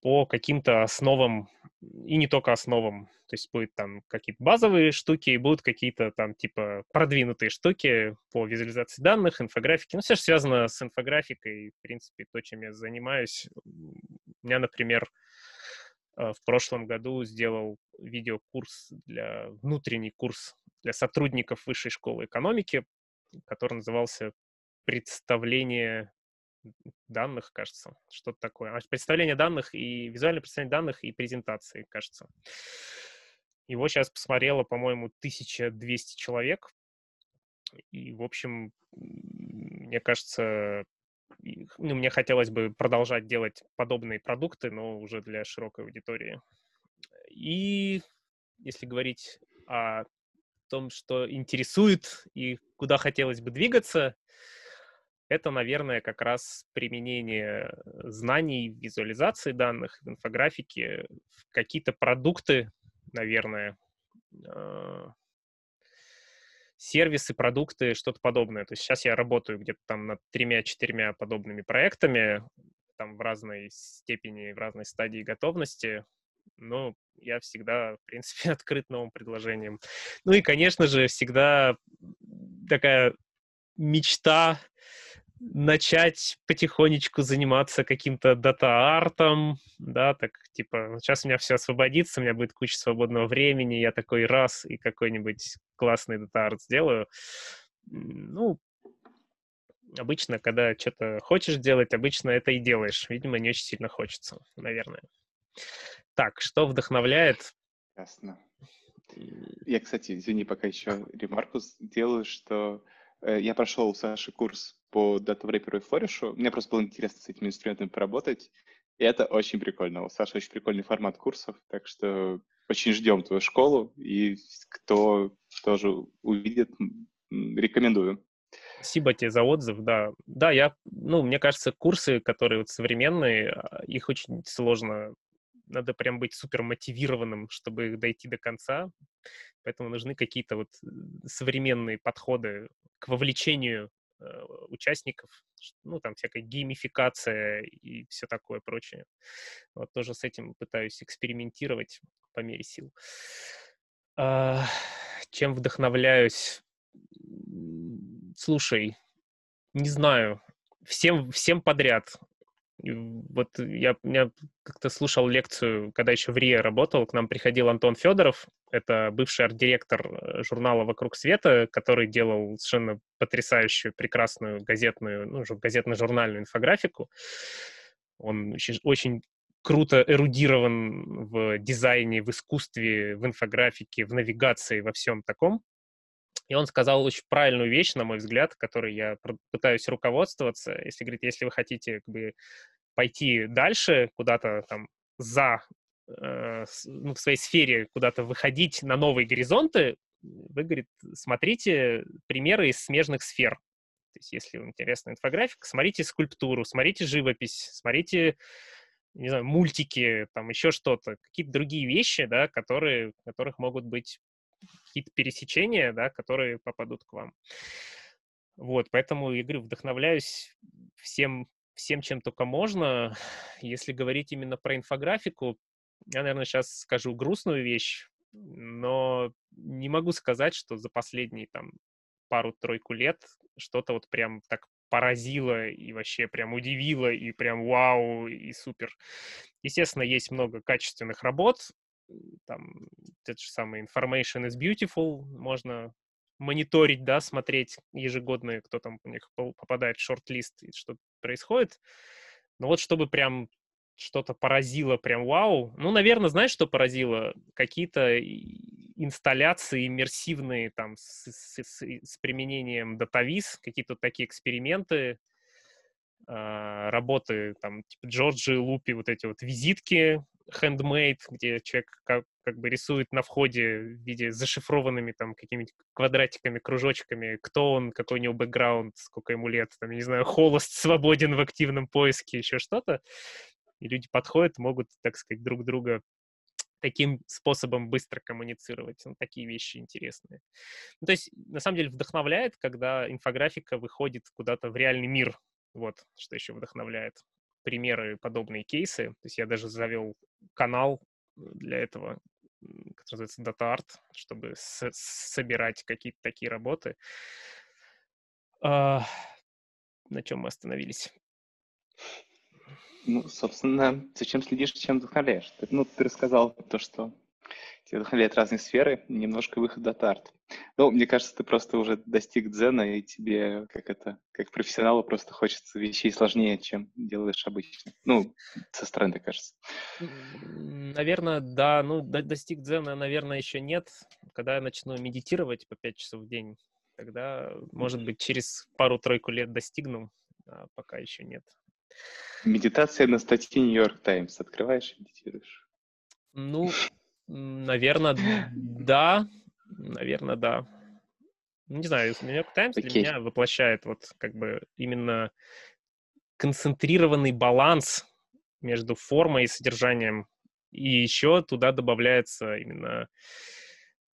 по каким-то основам, и не только основам. То есть будет там какие-то базовые штуки, и будут какие-то там типа продвинутые штуки по визуализации данных, инфографике. Ну, все же связано с инфографикой, в принципе, то, чем я занимаюсь. У меня, например, в прошлом году сделал видеокурс для, внутренний курс для сотрудников Высшей школы экономики, который назывался «Представление данных, кажется, что-то такое. А, представление данных и визуальное представление данных и презентации, кажется. Его сейчас посмотрело, по-моему, 1200 человек. И, в общем, мне кажется, ну, мне хотелось бы продолжать делать подобные продукты, но уже для широкой аудитории. И если говорить о том, что интересует и куда хотелось бы двигаться, это, наверное, как раз применение знаний визуализации данных, в инфографике, в какие-то продукты, наверное, а, сервисы, продукты, что-то подобное. То есть сейчас я работаю где-то там над тремя-четырьмя подобными проектами, там в разной степени, в разной стадии готовности. Но я всегда, в принципе, [laughs] открыт новым предложениям. Ну и, конечно же, всегда такая мечта начать потихонечку заниматься каким-то data art ом, да, так, типа, сейчас у меня все освободится, у меня будет куча свободного времени, я такой раз и какой-нибудь классный data art сделаю. Ну, обычно, когда что-то хочешь делать, обычно это и делаешь. Видимо, не очень сильно хочется, наверное. Так, что вдохновляет? Ясно. Я, кстати, извини, пока еще ремарку сделаю, что я прошел у Саши курс по дата-врейперу и флоришу. Мне просто было интересно с этими инструментами поработать. И это очень прикольно. У Саши очень прикольный формат курсов, так что очень ждем твою школу. И кто тоже увидит, рекомендую. Спасибо тебе за отзыв, да. Да, я, ну, мне кажется, курсы, которые вот современные, а, их очень сложно надо прям быть супер мотивированным, чтобы дойти до конца. Поэтому нужны какие-то вот э, современные подходы к вовлечению э, участников, ну, там всякая геймификация и все такое прочее. Вот тоже с этим пытаюсь экспериментировать по мере сил. А, чем вдохновляюсь? Слушай, не знаю, всем, всем подряд. Вот я, я как-то слушал лекцию, когда еще в РИА работал, к нам приходил Антон Федоров, это бывший арт-директор э, журнала «Вокруг света», который делал совершенно потрясающую, прекрасную газетную, ну, газетно-журнальную инфографику. Он очень, очень круто эрудирован в дизайне, в искусстве, в инфографике, в навигации, во всем таком. И он сказал очень правильную вещь, на мой взгляд, которой я пытаюсь руководствоваться. Если, говорит, если вы хотите как бы, пойти дальше, куда-то там за, э, ну, в своей сфере куда-то выходить на новые горизонты, вы, говорит, смотрите примеры из смежных сфер. То есть, если вам интересна инфографика, смотрите скульптуру, смотрите живопись, смотрите, не знаю, мультики, там еще что-то, какие-то другие вещи, да, которые, которых могут быть какие-то пересечения, да, которые попадут к вам. Вот, поэтому, я говорю, вдохновляюсь всем, всем, чем только можно. [sighs] Если говорить именно про инфографику, я, наверное, сейчас скажу грустную вещь, но не могу сказать, что за последние там пару-тройку лет что-то вот прям так поразило и вообще прям удивило и прям вау и супер. Естественно, есть много качественных работ, там тот же самый Information is Beautiful, можно мониторить, да, смотреть ежегодно, кто там у них попадает в шорт-лист и что происходит. Но вот чтобы прям что-то поразило, прям вау. Ну, наверное, знаешь, что поразило? Какие-то инсталляции иммерсивные там с, с, с, с применением датавиз, какие-то такие эксперименты, э, работы там типа Джорджи Лупи, вот эти вот визитки handmade, где человек как, как бы рисует на входе в виде зашифрованными там какими-нибудь квадратиками, кружочками, кто он, какой у него бэкграунд, сколько ему лет, там, я не знаю, холост, свободен в активном поиске, еще что-то и люди подходят, могут, так сказать, друг друга таким способом быстро коммуницировать. Ну, такие вещи интересные. Ну, то есть, на самом деле, вдохновляет, когда инфографика выходит куда-то в реальный мир. Вот, что еще вдохновляет. Примеры, подобные кейсы. То есть я даже завел канал для этого, который называется Data Art, чтобы собирать какие-то такие работы. А, на чем мы остановились? Ну, собственно, зачем следишь, чем вдохновляешь? Ты, ну, ты рассказал то, что тебя вдохновляют разные сферы, немножко выход до тарт. Ну, мне кажется, ты просто уже достиг дзена, и тебе, как это, как профессионалу, просто хочется вещей сложнее, чем делаешь обычно. Ну, со стороны, кажется. Наверное, да. Ну, достиг дзена, наверное, еще нет. Когда я начну медитировать по 5 часов в день, тогда, может быть, через пару-тройку лет достигну, а пока еще нет. Медитация на статье Нью-Йорк Таймс. Открываешь и медитируешь? Ну, наверное, [laughs] да. Наверное, да. Не знаю, Нью-Йорк Таймс для меня воплощает вот как бы именно концентрированный баланс между формой и содержанием. И еще туда добавляется именно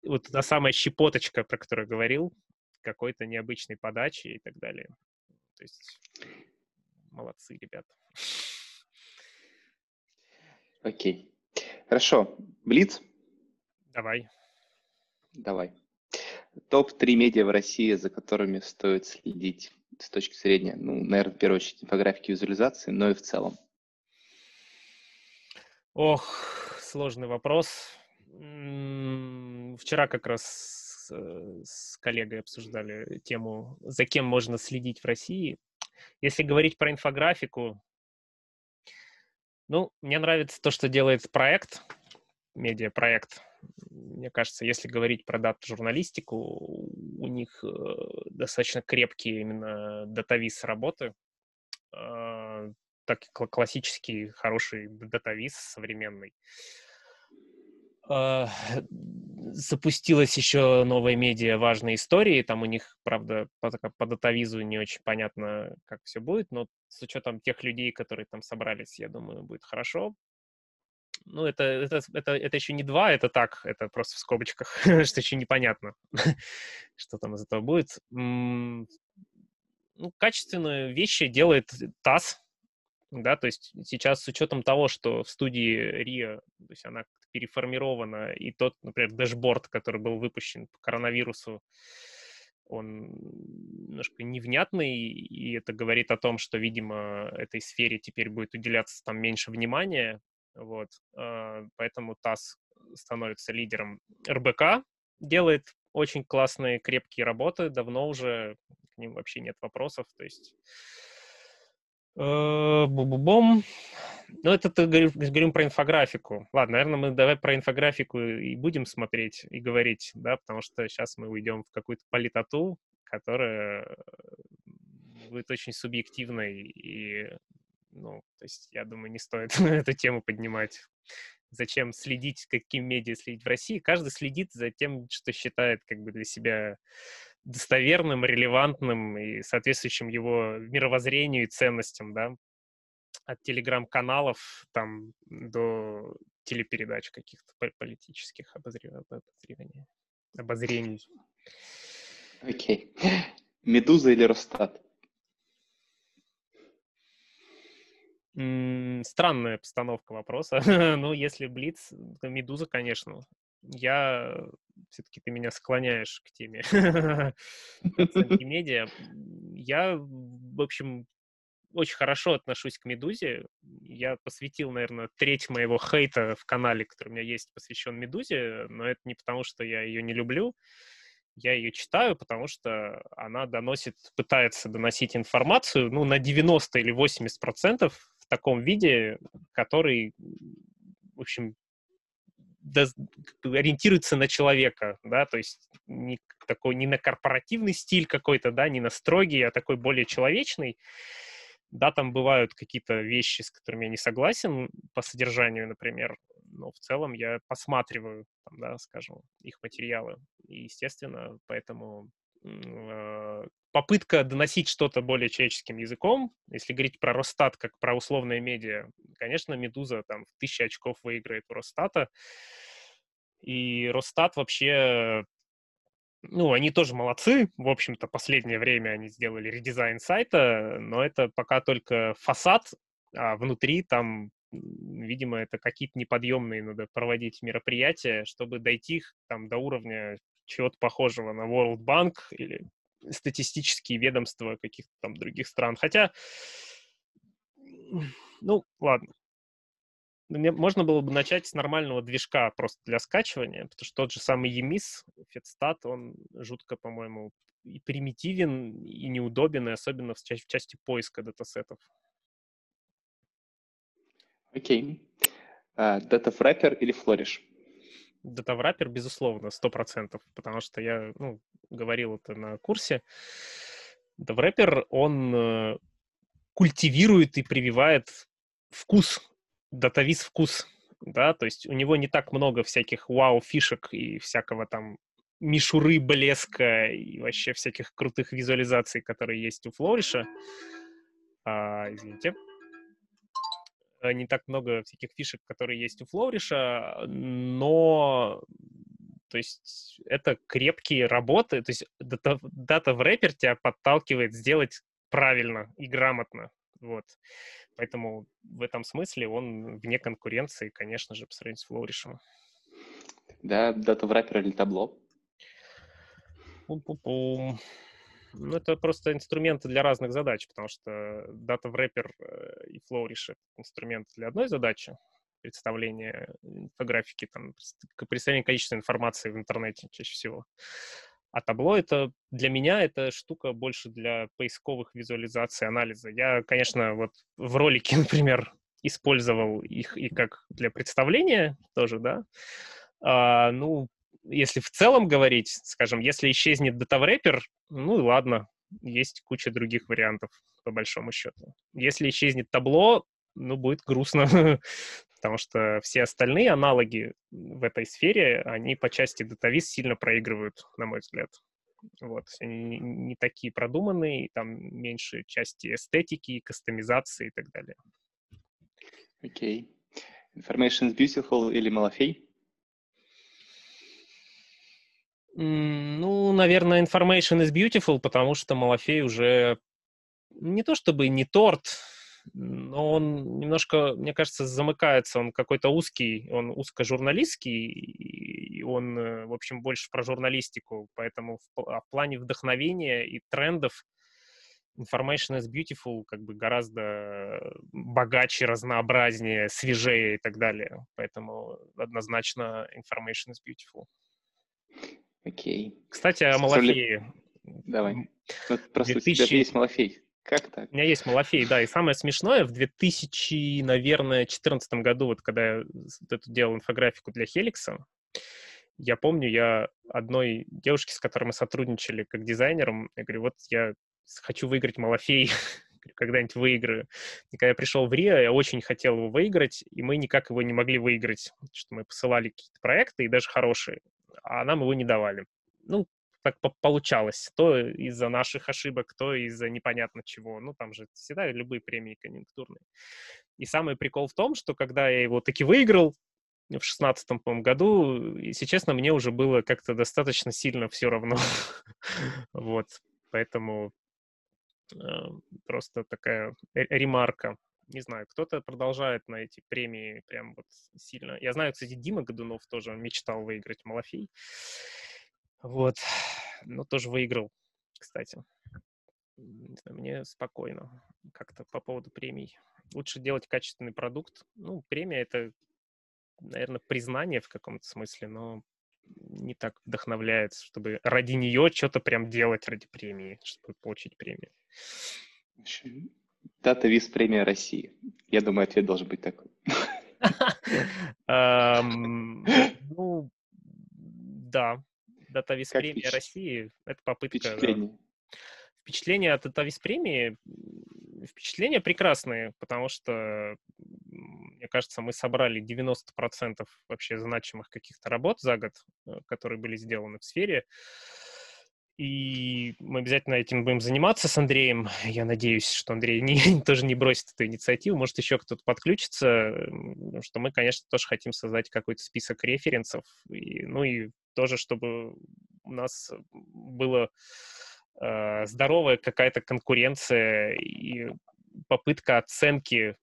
вот та самая щепоточка, про которую говорил, какой-то необычной подачи и так далее. То есть молодцы, ребята. Окей. Хорошо. Блиц? Давай. Давай. Топ-3 медиа в России, за которыми стоит следить с точки зрения, ну, наверное, в первую очередь, инфографики и визуализации, но и в целом. Ох, сложный вопрос. Вчера как раз с коллегой обсуждали тему, за кем можно следить в России. Если говорить про инфографику, ну, мне нравится то, что делает проект, медиапроект. Мне кажется, если говорить про дата-журналистику, у них э, достаточно крепкие именно датавиз работы. Э, так классический хороший датавиз современный. Запустилась еще новая медиа «Важные истории». Там у них, правда, по, по датавизу не очень понятно, как все будет, но с учетом тех людей, которые там собрались, я думаю, будет хорошо. Ну, это, это, это, это еще не два, это так, это просто в скобочках, [laughs] что еще непонятно, [laughs] что там из этого будет. Ну, качественные вещи делает ТАСС, да, то есть сейчас с учетом того, что в студии РИА, то есть она переформирована, и тот, например, дэшборд, который был выпущен по коронавирусу, он немножко невнятный, и это говорит о том, что, видимо, этой сфере теперь будет уделяться там меньше внимания, вот, а, поэтому ТАСС становится лидером. РБК, делает очень классные, крепкие работы, давно уже к ним вообще нет вопросов, то есть Бу-бу-бом. Ну, это ты говоришь- говорим про инфографику. Ладно, наверное, мы давай про инфографику и будем смотреть и говорить, да, потому что сейчас мы уйдем в какую-то политоту, которая э, будет очень субъективной и, ну, то есть, я думаю, не стоит [laughs] эту тему поднимать. Зачем следить, каким медиа следить в России? Каждый следит за тем, что считает как бы для себя достоверным, релевантным и соответствующим его мировоззрению и ценностям, да, от телеграм-каналов там до телепередач каких-то по- политических обозре- обозреваний. обозрений. Окей. [laughs] Медуза или Росстат? Странная постановка вопроса. [laughs] Ну, если Блиц, то Медуза, конечно. Я все-таки ты меня склоняешь к теме [laughs] [laughs] оценки медиа. Я, в общем, очень хорошо отношусь к Медузе. Я посвятил, наверное, треть моего хейта в канале, который у меня есть, посвящен Медузе, но это не потому, что я ее не люблю. Я ее читаю, потому что она доносит, пытается доносить информацию, ну, на 90 или 80 процентов в таком виде, который, в общем, ориентируется на человека, да, то есть не такой не на корпоративный стиль какой-то, да, не на строгий, а такой более человечный. Да, там бывают какие-то вещи, с которыми я не согласен по содержанию, например, но в целом я посматриваю, там, да, скажем, их материалы. И, естественно, поэтому попытка доносить что-то более человеческим языком, если говорить про Росстат как про условное медиа, конечно, Медуза там в тысячи очков выиграет у Росстата. И Росстат вообще, ну, они тоже молодцы. В общем-то, последнее время они сделали редизайн сайта, но это пока только фасад, а внутри там, видимо, это какие-то неподъемные надо проводить мероприятия, чтобы дойти их там до уровня чего-то похожего на World Bank или статистические ведомства каких-то там других стран. Хотя, ну, ладно. Ну, Мне можно было бы начать с нормального движка просто для скачивания, потому что тот же самый EMIS, Федстат, он жутко, по-моему, и примитивен, и неудобен, и особенно в, ча- в части поиска датасетов. Окей. А, Data Wrapper или Flourish? Датавраппер, безусловно, 100%, потому что я, ну, говорил это на курсе. Датавраппер, он э, культивирует и прививает вкус, датавиз вкус, да, то есть у него не так много всяких вау-фишек и всякого там мишуры, блеска и вообще всяких крутых визуализаций, которые есть у Флориша. А, извините. Э, Не так много всяких фишек, которые есть у Флориша, но то есть это крепкие работы, то есть дата, дата в рэпер тебя подталкивает сделать правильно и грамотно, вот. Поэтому в этом смысле он вне конкуренции, конечно же, по сравнению с Флоуришем. Да, Data Wrapper или табло? Пум-пум-пум. Ну, это просто инструменты для разных задач, потому что Data Wrapper э, и Flourish — это инструменты для одной задачи, представления инфографики, там, представление количества информации в интернете чаще всего. А табло это для меня это штука больше для поисковых визуализаций, анализа. Я, конечно, вот в ролике, [laughs] например, использовал их и как для представления тоже, да. А, ну, если в целом говорить, скажем, если исчезнет датаврепер, ну и ладно, есть куча других вариантов, по большому счету. Если исчезнет табло, ну, будет грустно, [laughs] потому что все остальные аналоги в этой сфере, они по части датавиз сильно проигрывают, на мой взгляд. Вот, они не- такие продуманные, там меньше части эстетики, кастомизации и так далее. Окей. Information is beautiful или Малафей? Ну, наверное, information is beautiful, потому что Малафей уже не то чтобы не торт, но он немножко, мне кажется, замыкается. Он какой-то узкий, он узкожурналистский, и он, э, в общем, больше про журналистику. Поэтому в, а в плане вдохновения и трендов Information is Beautiful как бы гораздо богаче, разнообразнее, свежее и так далее. Поэтому однозначно Information is Beautiful. Окей. Кстати, о Малафее. Давай. Ну, просто у тебя 2000 есть Малафей. Как так? У меня есть Малафей, да. И самое смешное, в 2000, наверное, 2014 году, вот когда я вот делал инфографику для Хеликса, я помню, я одной девушке, с которой мы сотрудничали как дизайнером, я говорю, вот я хочу выиграть Малафей, [laughs] когда-нибудь выиграю. И когда я пришел в Рио, я очень хотел его выиграть, и мы никак его не могли выиграть, что мы посылали какие-то проекты, и даже хорошие, а нам его не давали. Ну, так получалось. То из-за наших ошибок, то из-за непонятно чего. Ну, там же всегда любые премии конъюнктурные. И самый прикол в том, что когда я его таки выиграл, в шестнадцатом году, если честно, мне уже было как-то достаточно сильно все равно. [laughs] вот, поэтому э, просто такая ремарка. Не знаю, кто-то продолжает на эти премии прям вот сильно. Я знаю, кстати, Дима Годунов тоже мечтал выиграть Малафей. Вот. Но тоже выиграл, кстати. Мне спокойно как-то по поводу премий. Лучше делать качественный продукт. Ну, премия — это, наверное, признание в каком-то смысле, но не так вдохновляет, чтобы ради нее что-то прям делать ради премии, чтобы получить премию. Дата виз премия России. Я думаю, ответ должен быть такой. Ну, да, Датавис премия России — это попытка... Впечатления от Датавис премии впечатления прекрасные, потому что, мне кажется, мы собрали 90% вообще значимых каких-то работ за год, э, которые были сделаны в сфере. И мы обязательно этим будем заниматься с Андреем. Я надеюсь, что Андрей не, [laughs] тоже не бросит эту инициативу. Может, еще кто-то подключится. Что мы, конечно, тоже хотим создать какой-то список референсов. И, ну и тоже, чтобы у нас было э, здоровая какая-то конкуренция и попытка оценки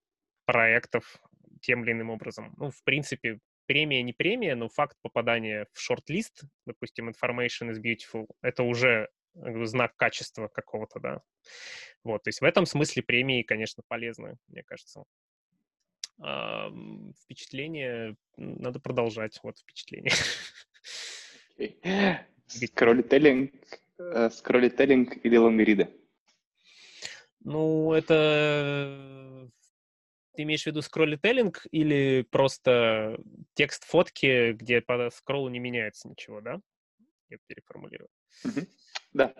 проектов тем или иным образом. Ну, в принципе, премия не премия, но факт попадания в шорт-лист, допустим, Information is Beautiful, это уже знак качества какого-то, да. Вот, то есть в этом смысле премии, конечно, полезны, мне кажется. А, впечатление надо продолжать, вот впечатление. Okay. Скроллителлинг, э, скроллителлинг или лонгриды? Ну, это ты имеешь в виду скроллителлинг или просто текст фотки, где по скроллу не меняется ничего, да? Я переформулирую. Mm-hmm. Да.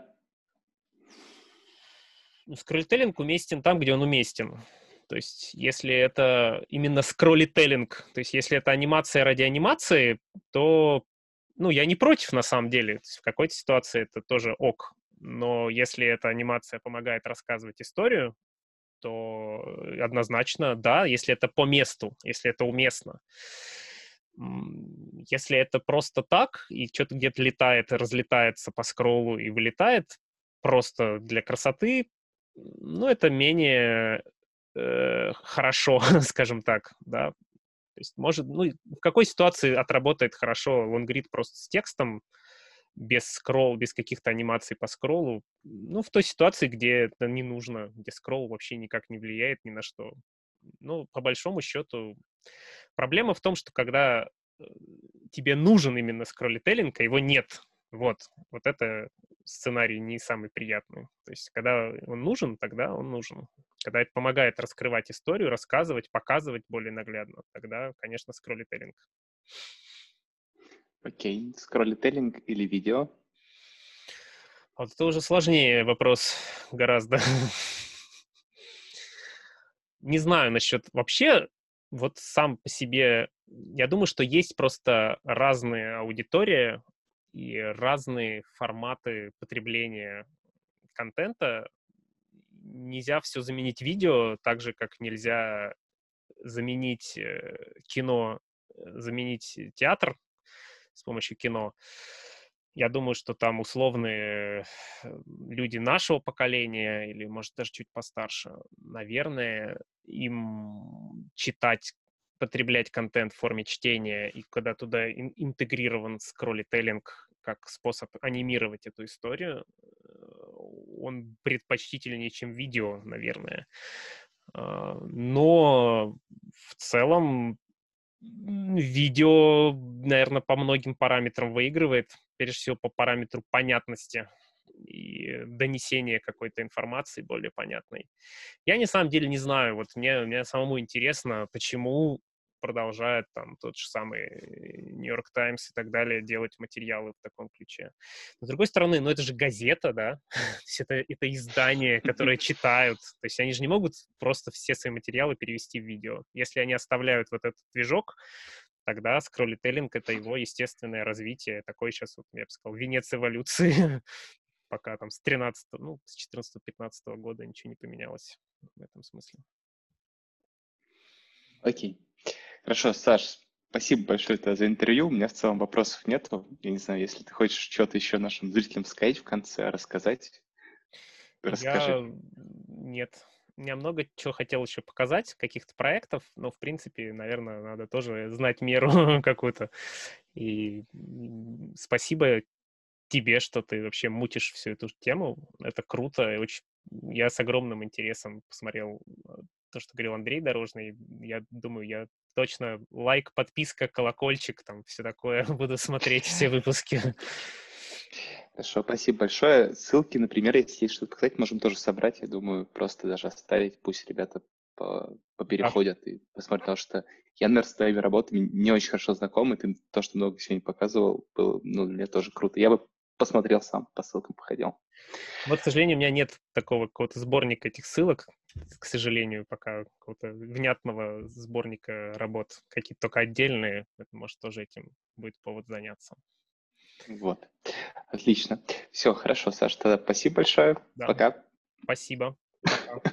Ну, скроллителлинг уместен там, где он уместен. То есть, если это именно скроллителлинг, то есть, если это анимация ради анимации, то, ну, я не против на самом деле. в какой-то ситуации это тоже ок. Но если эта анимация помогает рассказывать историю, то однозначно да, если это по месту, если это уместно. Если это просто так, и что-то где-то летает разлетается по скроллу и вылетает просто для красоты, ну, это менее э, хорошо, [laughs] скажем так, да. То есть, может, ну, в какой ситуации отработает хорошо лонгрид просто с текстом, без скролл, без каких-то анимаций по скроллу. Ну, в той ситуации, где это не нужно, где скролл вообще никак не влияет ни на что. Ну, по большому счету, проблема в том, что когда э, тебе нужен именно скроллителлинг, а его нет, вот, вот это сценарий не самый приятный. То есть, когда он нужен, тогда он нужен. Когда это помогает раскрывать историю, рассказывать, показывать более наглядно, тогда, конечно, скроллителлинг. Окей, скроллителлинг или видео? Вот это уже сложнее вопрос гораздо. Не знаю насчет вообще, вот сам по себе, я думаю, что есть просто разные аудитории и разные форматы потребления контента. Нельзя все заменить видео, так же, как нельзя заменить э, кино, э, заменить театр с помощью кино. Я думаю, что там условные э, люди нашего поколения или, может, даже чуть постарше, наверное, им читать потреблять контент в форме чтения, и когда туда интегрирован скроллителлинг как способ анимировать эту историю, э, он предпочтительнее, чем видео, наверное. А, но в целом Видео, наверное, по многим параметрам выигрывает. Прежде всего, по параметру понятности. и донесение какой-то информации более понятной. Я на самом деле не знаю, вот мне, мне самому интересно, почему продолжает там тот же самый Нью-Йорк Таймс и так далее делать материалы в таком ключе. Но, с другой стороны, ну это же газета, да, [laughs] то есть это, это издание, [laughs] которое читают, то есть они же не могут просто все свои материалы перевести в видео. Если они оставляют вот этот движок, тогда скроллителлинг — это его естественное развитие. Такой сейчас, вот, я бы сказал, венец эволюции. [laughs] Пока там с 13, ну, с 14-15 года ничего не поменялось в этом смысле. Окей. Хорошо, Саш, спасибо большое за интервью. У меня в целом вопросов нету. Я не знаю, если ты хочешь что-то еще нашим зрителям сказать в конце, рассказать, расскажи. Я... Нет, меня много чего хотел еще показать, каких-то проектов, но, в принципе, наверное, надо тоже знать меру [laughs] какую-то. И спасибо тебе, что ты вообще мутишь всю эту тему. Это круто. И очень... Я с огромным интересом посмотрел э, то, что говорил Андрей Дорожный. Я думаю, я точно лайк, подписка, колокольчик, там все такое [laughs] буду смотреть все выпуски. Хорошо, спасибо большое. Ссылки, например, если есть что-то сказать, можем тоже собрать. Я думаю, просто даже оставить, пусть ребята по, попереходят а. и посмотрят, потому что я, например, с твоими работами не очень хорошо знаком, и ты то, что много сегодня показывал, было ну, для меня тоже круто. Я бы посмотрел сам, по ссылкам походил. Вот, к сожалению, у меня нет такого какого-то сборника этих ссылок, к сожалению, пока какого-то внятного сборника работ, какие-то только отдельные, это может тоже этим будет повод заняться. Вот. Отлично. Все, хорошо, Саша, тогда спасибо большое. Да. Пока. Спасибо. Пока.